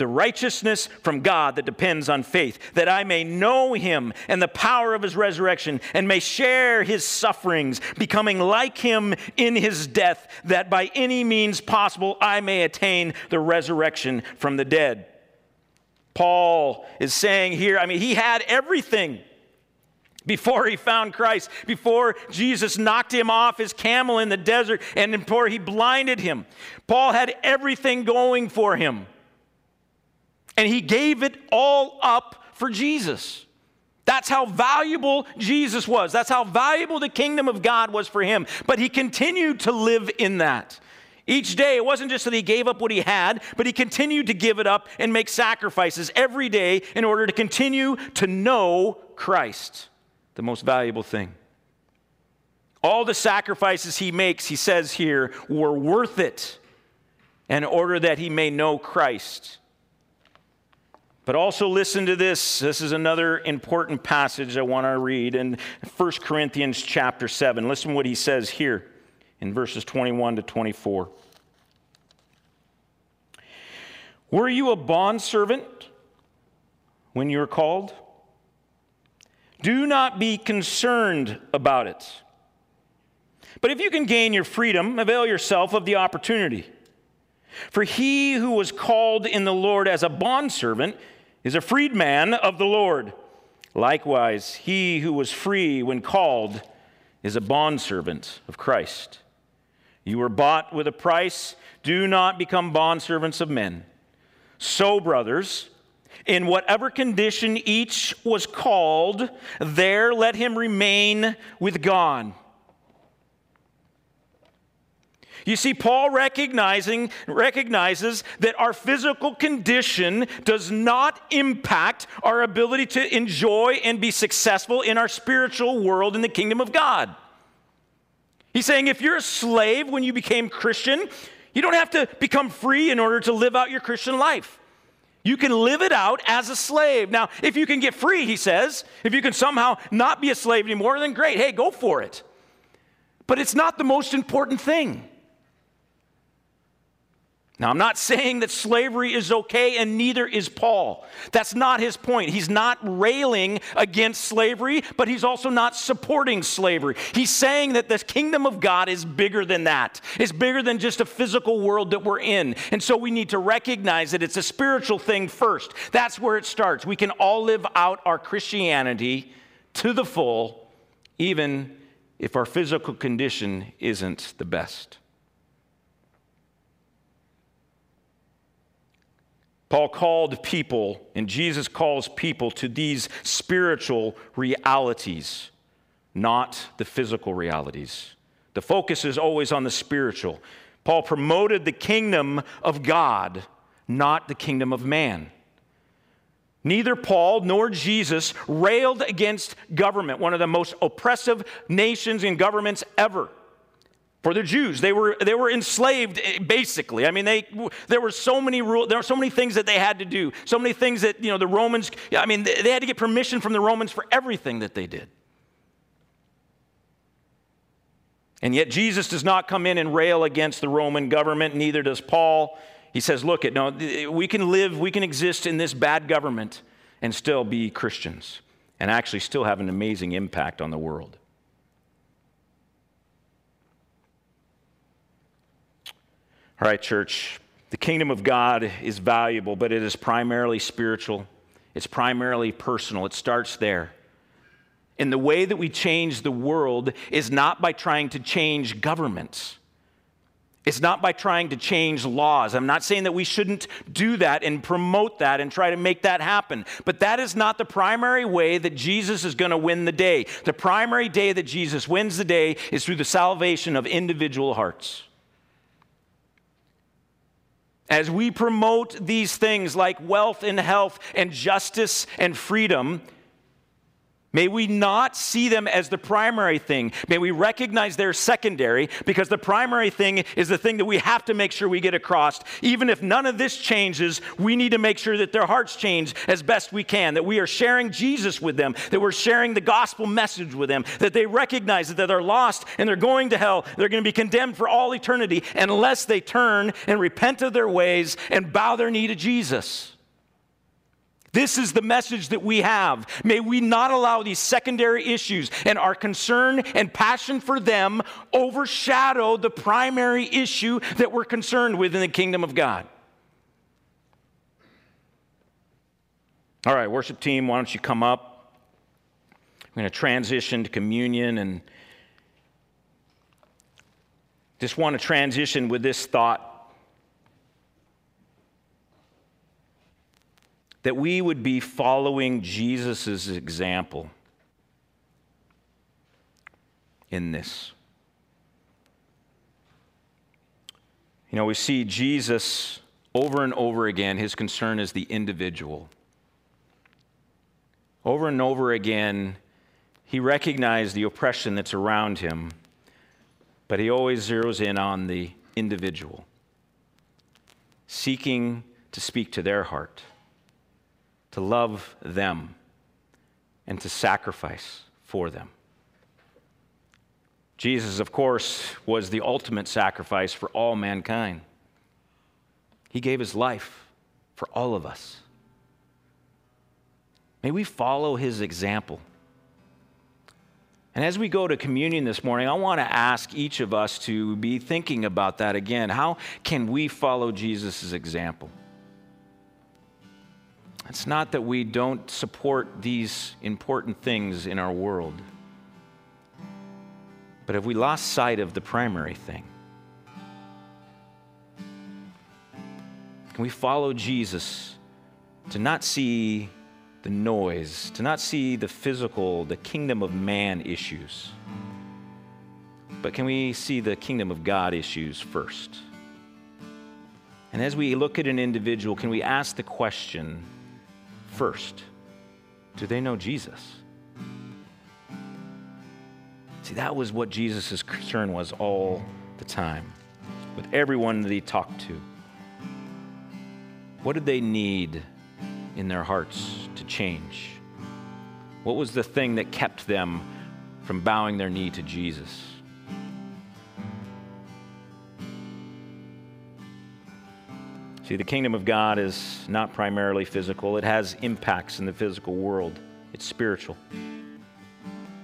the righteousness from God that depends on faith, that I may know him and the power of his resurrection, and may share his sufferings, becoming like him in his death, that by any means possible I may attain the resurrection from the dead. Paul is saying here, I mean, he had everything before he found Christ, before Jesus knocked him off his camel in the desert, and before he blinded him. Paul had everything going for him. And he gave it all up for Jesus. That's how valuable Jesus was. That's how valuable the kingdom of God was for him. But he continued to live in that. Each day, it wasn't just that he gave up what he had, but he continued to give it up and make sacrifices every day in order to continue to know Christ. the most valuable thing. All the sacrifices he makes, he says here, were worth it in order that he may know Christ. But also listen to this. This is another important passage I want to read in 1 Corinthians chapter 7. Listen what he says here in verses 21 to 24. Were you a bondservant when you were called? Do not be concerned about it. But if you can gain your freedom, avail yourself of the opportunity. For he who was called in the Lord as a bondservant is a freedman of the Lord. Likewise, he who was free when called is a bondservant of Christ. You were bought with a price. Do not become bondservants of men. So, brothers, in whatever condition each was called, there let him remain with God. You see, Paul recognizing, recognizes that our physical condition does not impact our ability to enjoy and be successful in our spiritual world in the kingdom of God. He's saying if you're a slave when you became Christian, you don't have to become free in order to live out your Christian life. You can live it out as a slave. Now, if you can get free, he says, if you can somehow not be a slave anymore, then great. Hey, go for it. But it's not the most important thing. Now, I'm not saying that slavery is okay, and neither is Paul. That's not his point. He's not railing against slavery, but he's also not supporting slavery. He's saying that the kingdom of God is bigger than that, it's bigger than just a physical world that we're in. And so we need to recognize that it's a spiritual thing first. That's where it starts. We can all live out our Christianity to the full, even if our physical condition isn't the best. Paul called people, and Jesus calls people to these spiritual realities, not the physical realities. The focus is always on the spiritual. Paul promoted the kingdom of God, not the kingdom of man. Neither Paul nor Jesus railed against government, one of the most oppressive nations and governments ever for the Jews. They were, they were enslaved, eh, basically. I mean, they, there were so many rules, there were so many things that they had to do, so many things that, you know, the Romans, I mean, they, had to get permission from the Romans for everything that they did. And yet Jesus does not come in and rail against the Roman government, neither does Paul. He says, look, no, we can live, we can exist in this bad government and still be Christians and actually still have an amazing impact on the world. All right, church, the kingdom of God is valuable, but it is primarily spiritual, it's primarily personal. It starts there. And the way that we change the world is not by trying to change governments. It's not by trying to change laws. I'm not saying that we shouldn't do that and promote that and try to make that happen. But that is not the primary way that Jesus is going to win the day. The primary day that Jesus wins the day is through the salvation of individual hearts. As we promote these things like wealth and health and justice and freedom, May we not see them as the primary thing. May we recognize they're secondary because the primary thing is the thing that we have to make sure we get across. Even if none of this changes, we need to make sure that their hearts change as best we can, that we are sharing Jesus with them, that we're sharing the gospel message with them, that they recognize that they're lost and they're going to hell. They're going to be condemned for all eternity unless they turn and repent of their ways and bow their knee to Jesus. This is the message that we have. May we not allow these secondary issues and our concern and passion for them overshadow the primary issue that we're concerned with in the kingdom of God. All right, worship team, why don't you come up? I'm going to transition to communion and just want to transition with this thought that we would be following Jesus' example in this. You know, we see Jesus over and over again, his concern is the individual. Over and over again, He recognized the oppression that's around him, but he always zeroes in on the individual, seeking to speak to their heart, to love them, and to sacrifice for them. Jesus, of course, was the ultimate sacrifice for all mankind. He gave his life for all of us. May we follow his example. And as we go to communion this morning, I want to ask each of us to be thinking about that again. How can we follow Jesus' example? It's not that we don't support these important things in our world. But have we lost sight of the primary thing? Can we follow Jesus to not see the noise, to not see the physical, the kingdom of man issues, but can we see the kingdom of God issues first? And as we look at an individual, can we ask the question first do they know Jesus? See, that was what Jesus' concern was all the time with everyone that he talked to. What did they need in their hearts to change? What was the thing that kept them from bowing their knee to Jesus? See, the kingdom of God is not primarily physical, it has impacts in the physical world, it's spiritual.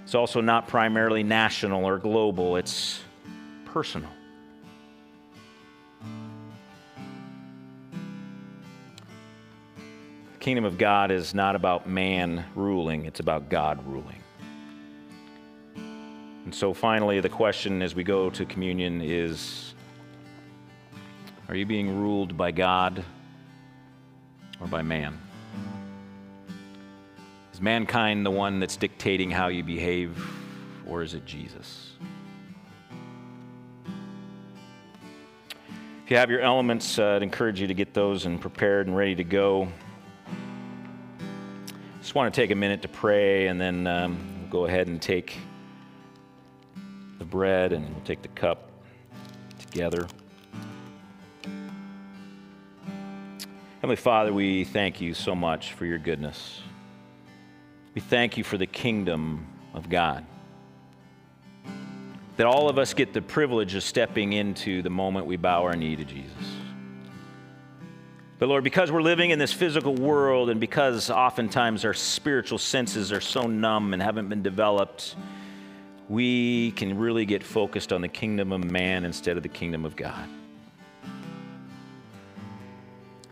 It's also not primarily national or global, it's personal. The kingdom of God is not about man ruling, it's about God ruling. And so finally, the question as we go to communion is Are you being ruled by God or by man? Is mankind the one that's dictating how you behave, or is it Jesus? If you have your elements, uh, I'd encourage you to get those and prepared and ready to go. Just want to take a minute to pray, and then um, we'll go ahead and take the bread and we'll take the cup together. Heavenly Father, we thank you so much for your goodness. We thank you for the kingdom of God. That all of us get the privilege of stepping into the moment we bow our knee to Jesus. But Lord, because we're living in this physical world and because oftentimes our spiritual senses are so numb and haven't been developed, we can really get focused on the kingdom of man instead of the kingdom of God.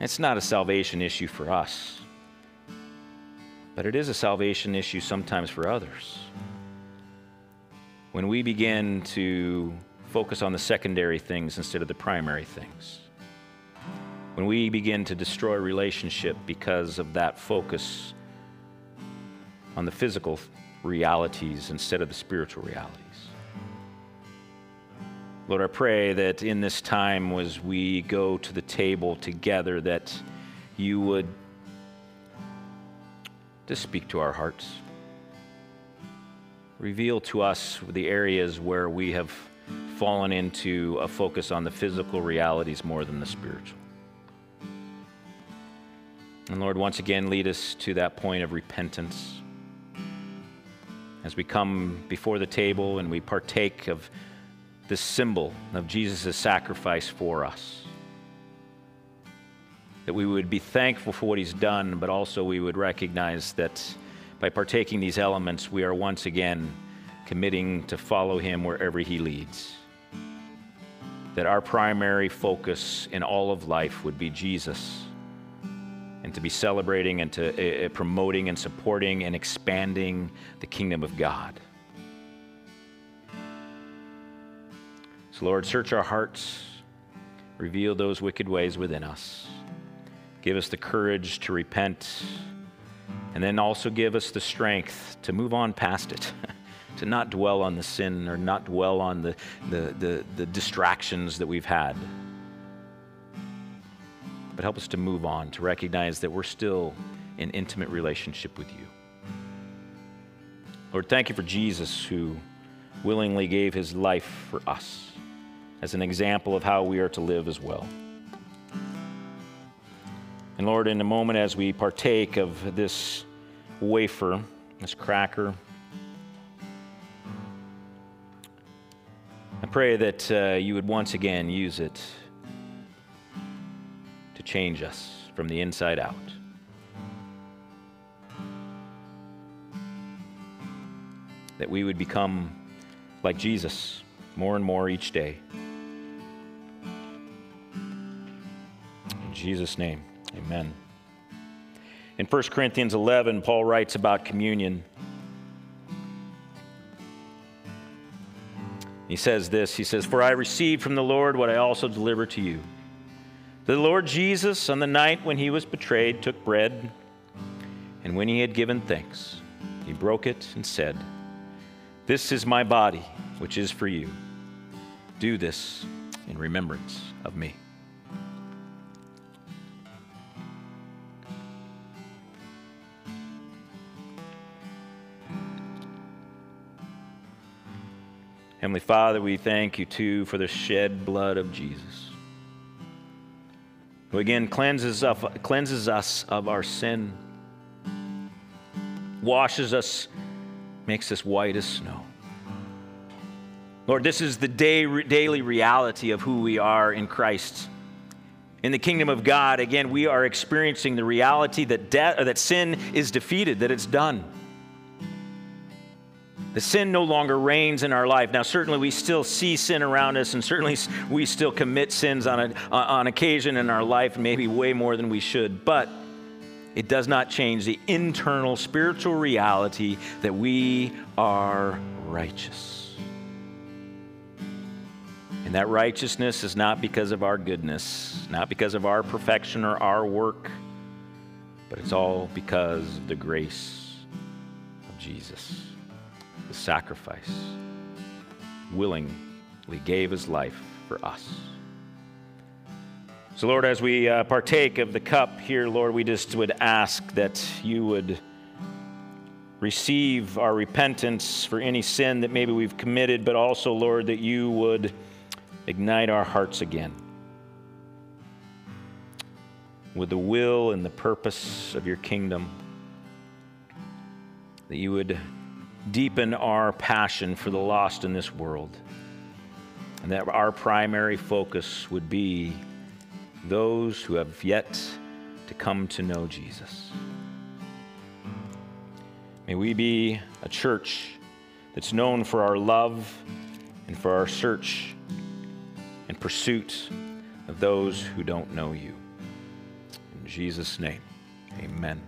It's not a salvation issue for us. But it is a salvation issue sometimes for others. When we begin to focus on the secondary things instead of the primary things. When we begin to destroy relationship because of that focus on the physical realities instead of the spiritual realities. Lord, I pray that in this time as we go to the table together that you would just speak to our hearts. Reveal to us the areas where we have fallen into a focus on the physical realities more than the spiritual. And Lord, once again, lead us to that point of repentance. As we come before the table and we partake of this symbol of Jesus' sacrifice for us that we would be thankful for what he's done, but also we would recognize that by partaking these elements, we are once again committing to follow him wherever he leads. That our primary focus in all of life would be Jesus, and to be celebrating and to uh, promoting and supporting and expanding the kingdom of God. So, Lord, search our hearts, reveal those wicked ways within us. Give us the courage to repent, and then also give us the strength to move on past it, to not dwell on the sin or not dwell on the, the, the, the distractions that we've had. But help us to move on, to recognize that we're still in intimate relationship with you. Lord, thank you for Jesus who willingly gave his life for us as an example of how we are to live as well. And Lord, in a moment as we partake of this wafer, this cracker, I pray that uh, you would once again use it to change us from the inside out. That we would become like Jesus more and more each day. Jesus' name, amen. In 1 Corinthians 11, Paul writes about communion. He says this He says, For I received from the Lord what I also delivered to you. The Lord Jesus, on the night when he was betrayed, took bread, and when he had given thanks, he broke it and said, This is my body, which is for you. Do this in remembrance of me. Heavenly Father, we thank you too for the shed blood of Jesus, who again cleanses, cleanses us of our sin, washes us, makes us white as snow. Lord, this is the day, daily reality of who we are in Christ. In the kingdom of God, again, we are experiencing the reality that, that sin is defeated, that it's done. The sin no longer reigns in our life. Now, certainly we still see sin around us, and certainly we still commit sins on, a, uh, on occasion in our life, maybe way more than we should. But it does not change the internal spiritual reality that we are righteous. And that righteousness is not because of our goodness, not because of our perfection or our work, but it's all because of the grace of Jesus the sacrifice, willingly gave his life for us. So, Lord, as we uh, partake of the cup here, Lord, we just would ask that you would receive our repentance for any sin that maybe we've committed, but also, Lord, that you would ignite our hearts again with the will and the purpose of your kingdom, that you would deepen our passion for the lost in this world. And that our primary focus would be those who have yet to come to know Jesus. May we be a church that's known for our love and for our search and pursuit of those who don't know you. In Jesus' name, amen.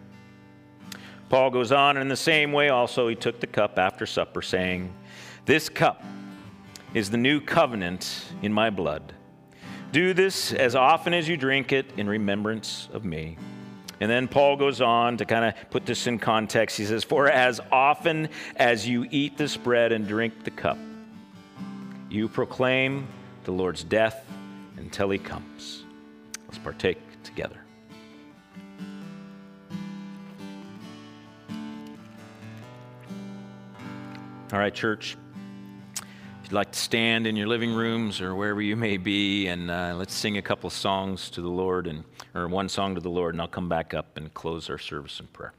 Paul goes on, and in the same way also he took the cup after supper, saying, This cup is the new covenant in my blood. Do this as often as you drink it in remembrance of me. And then Paul goes on to kind of put this in context. He says, For as often as you eat this bread and drink the cup, you proclaim the Lord's death until he comes. Let's partake together. All right, church. If you'd like to stand in your living rooms or wherever you may be, and uh, let's sing a couple of songs to the Lord, and or one song to the Lord, and I'll come back up and close our service in prayer.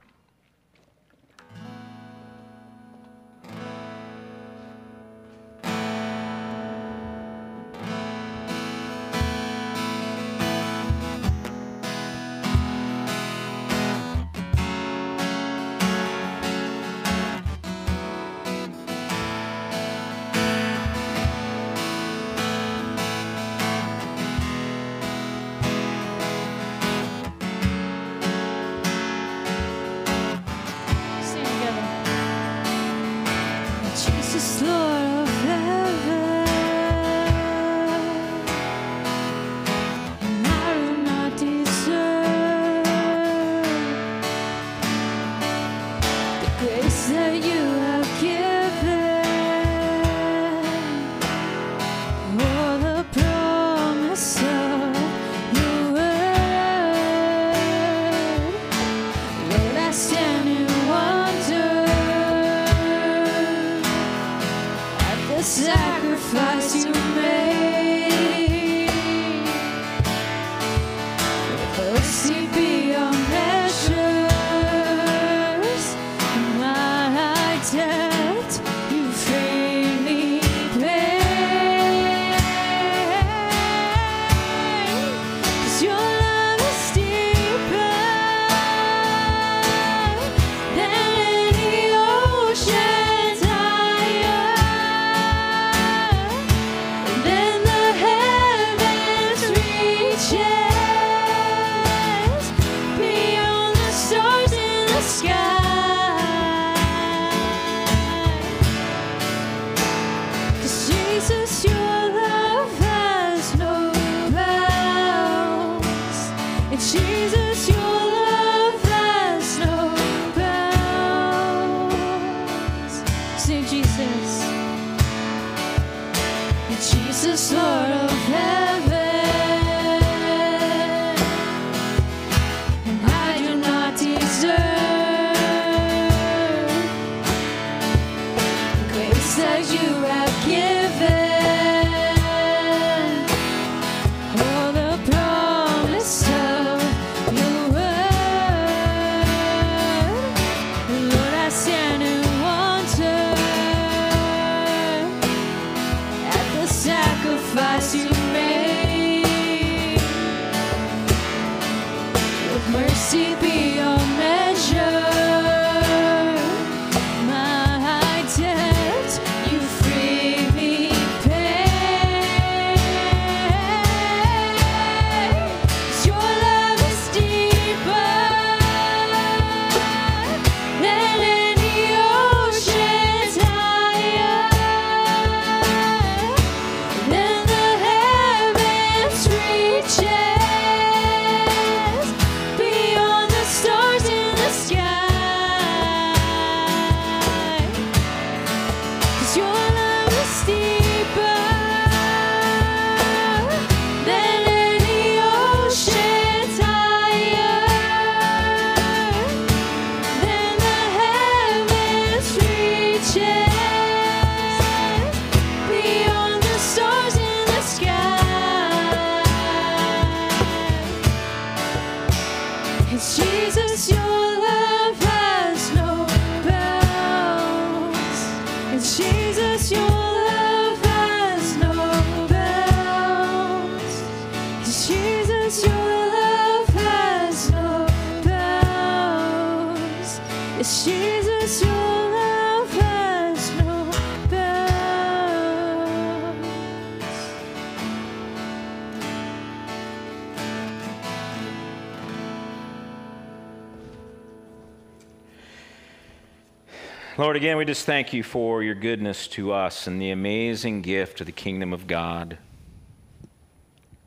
Again, we just thank you for your goodness to us and the amazing gift of the kingdom of God,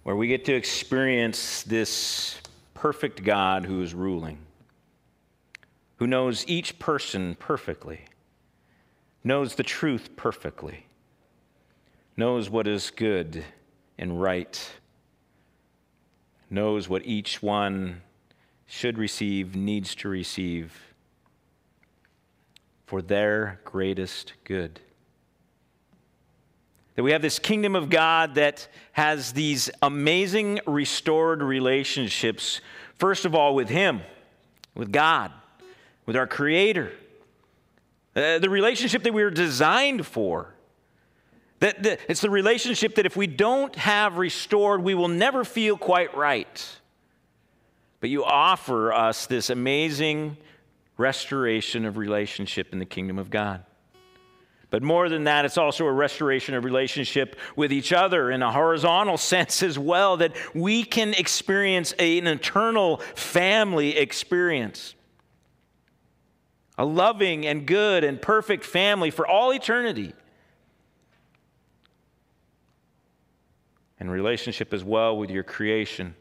where we get to experience this perfect God who is ruling, who knows each person perfectly, knows the truth perfectly, knows what is good and right, knows what each one should receive, needs to receive for their greatest good. That we have this kingdom of God that has these amazing restored relationships, first of all, with Him, with God, with our Creator. Uh, the relationship that we were designed for. That, that it's the relationship that if we don't have restored, we will never feel quite right. But you offer us this amazing restoration of relationship in the kingdom of God. But more than that, it's also a restoration of relationship with each other in a horizontal sense as well, that we can experience an eternal family experience. A loving and good and perfect family for all eternity. And relationship as well with your creation.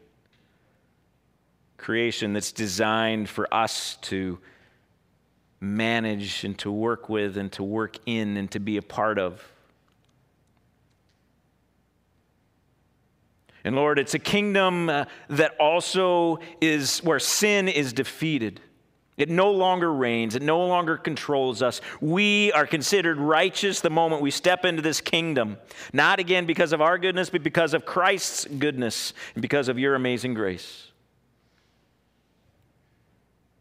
Creation that's designed for us to manage and to work with and to work in and to be a part of. And Lord, it's a kingdom uh, that also is where sin is defeated. It no longer reigns, it no longer controls us. We are considered righteous the moment we step into this kingdom, not again because of our goodness, but because of Christ's goodness and because of your amazing grace.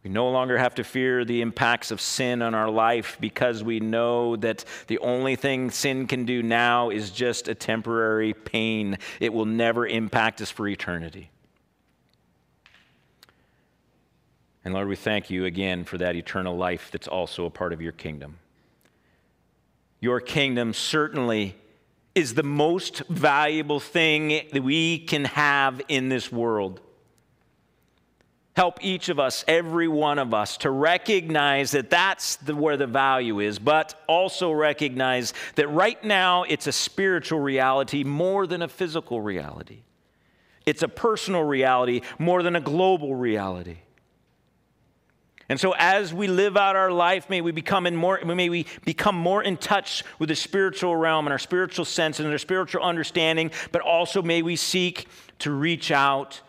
We no longer have to fear the impacts of sin on our life because we know that the only thing sin can do now is just a temporary pain. It will never impact us for eternity. And Lord, we thank you again for that eternal life that's also a part of your kingdom. Your kingdom certainly is the most valuable thing that we can have in this world. Help each of us, every one of us, to recognize that that's the, where the value is, but also recognize that right now it's a spiritual reality more than a physical reality. It's a personal reality more than a global reality. And so, as we live out our life, may we become in more, may we become more in touch with the spiritual realm and our spiritual sense and our spiritual understanding, but also may we seek to reach out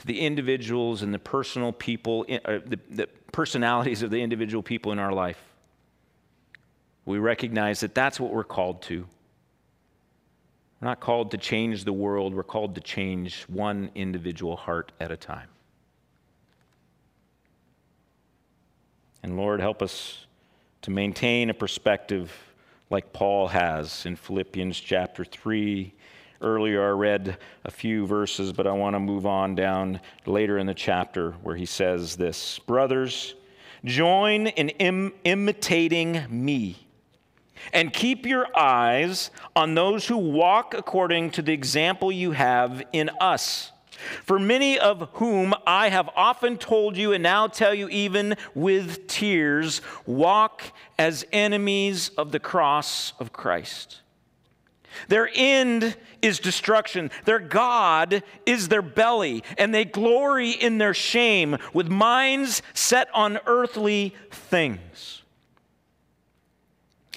to the individuals and the personal people, uh, the, the personalities of the individual people in our life. We recognize that that's what we're called to. We're not called to change the world, we're called to change one individual heart at a time. And Lord, help us to maintain a perspective like Paul has in Philippians chapter 3. Earlier, I read a few verses, but I want to move on down later in the chapter where he says this Brothers, join in Im- imitating me. And keep your eyes on those who walk according to the example you have in us. For many of whom I have often told you, and now tell you even with tears, walk as enemies of the cross of Christ. Their end is destruction. Their God is their belly, and they glory in their shame with minds set on earthly things.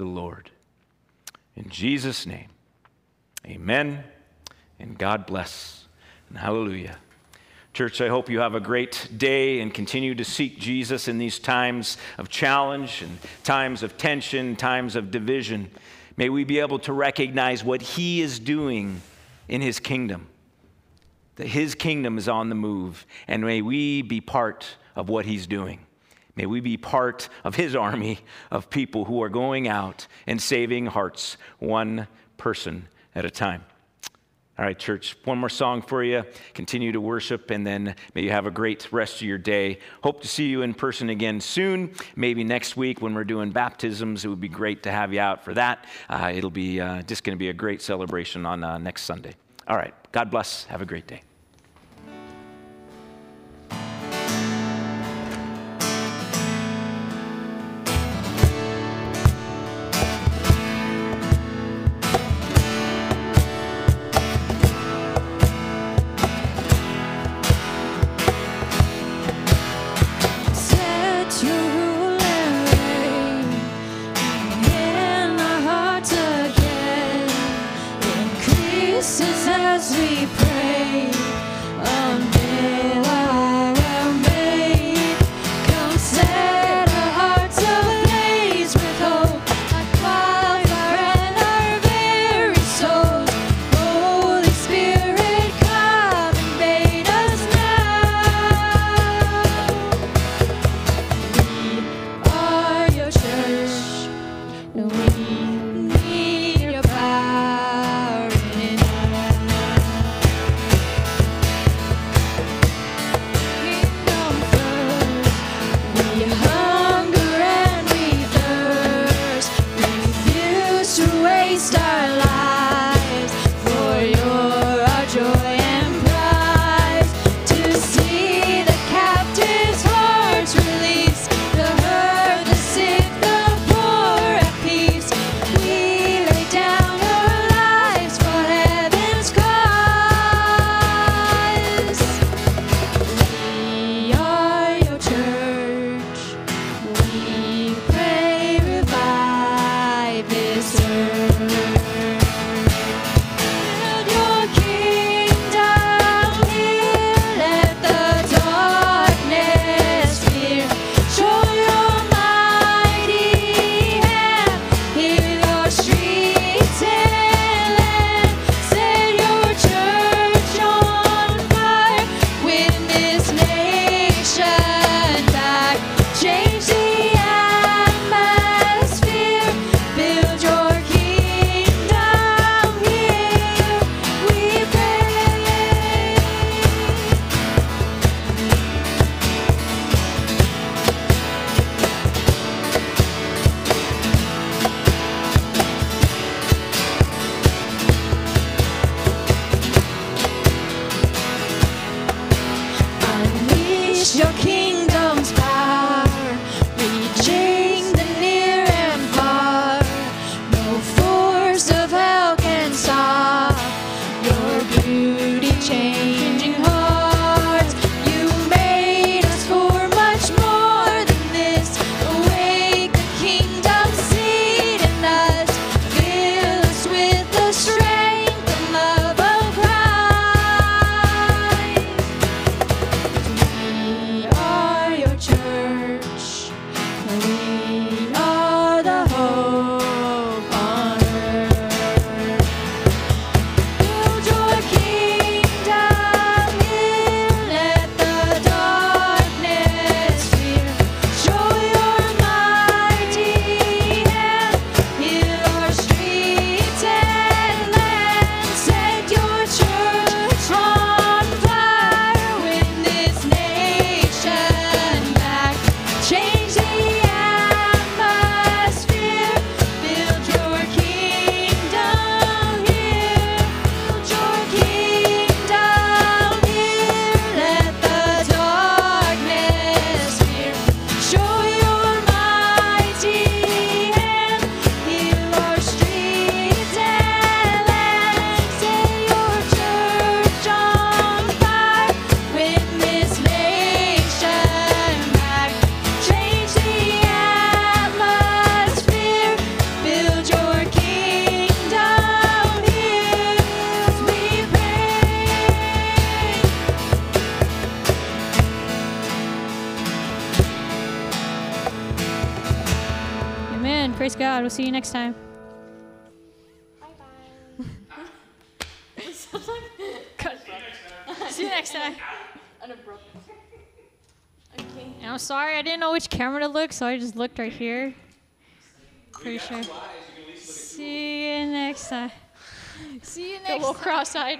the Lord. In Jesus' name, amen, and God bless, and hallelujah. Church, I hope you have a great day and continue to seek Jesus in these times of challenge and times of tension, times of division. May we be able to recognize what He is doing in His kingdom, that His kingdom is on the move, and may we be part of what He's doing. May we be part of His army of people who are going out and saving hearts one person at a time. All right, church, one more song for you. Continue to worship, and then may you have a great rest of your day. Hope to see you in person again soon. Maybe next week when we're doing baptisms, it would be great to have you out for that. Uh, it'll be uh, just going to be a great celebration on uh, next Sunday. All right, God bless. Have a great day. Which camera to look, so I just looked right here. Pretty sure. See you next time. See you A next little time. cross-eyed.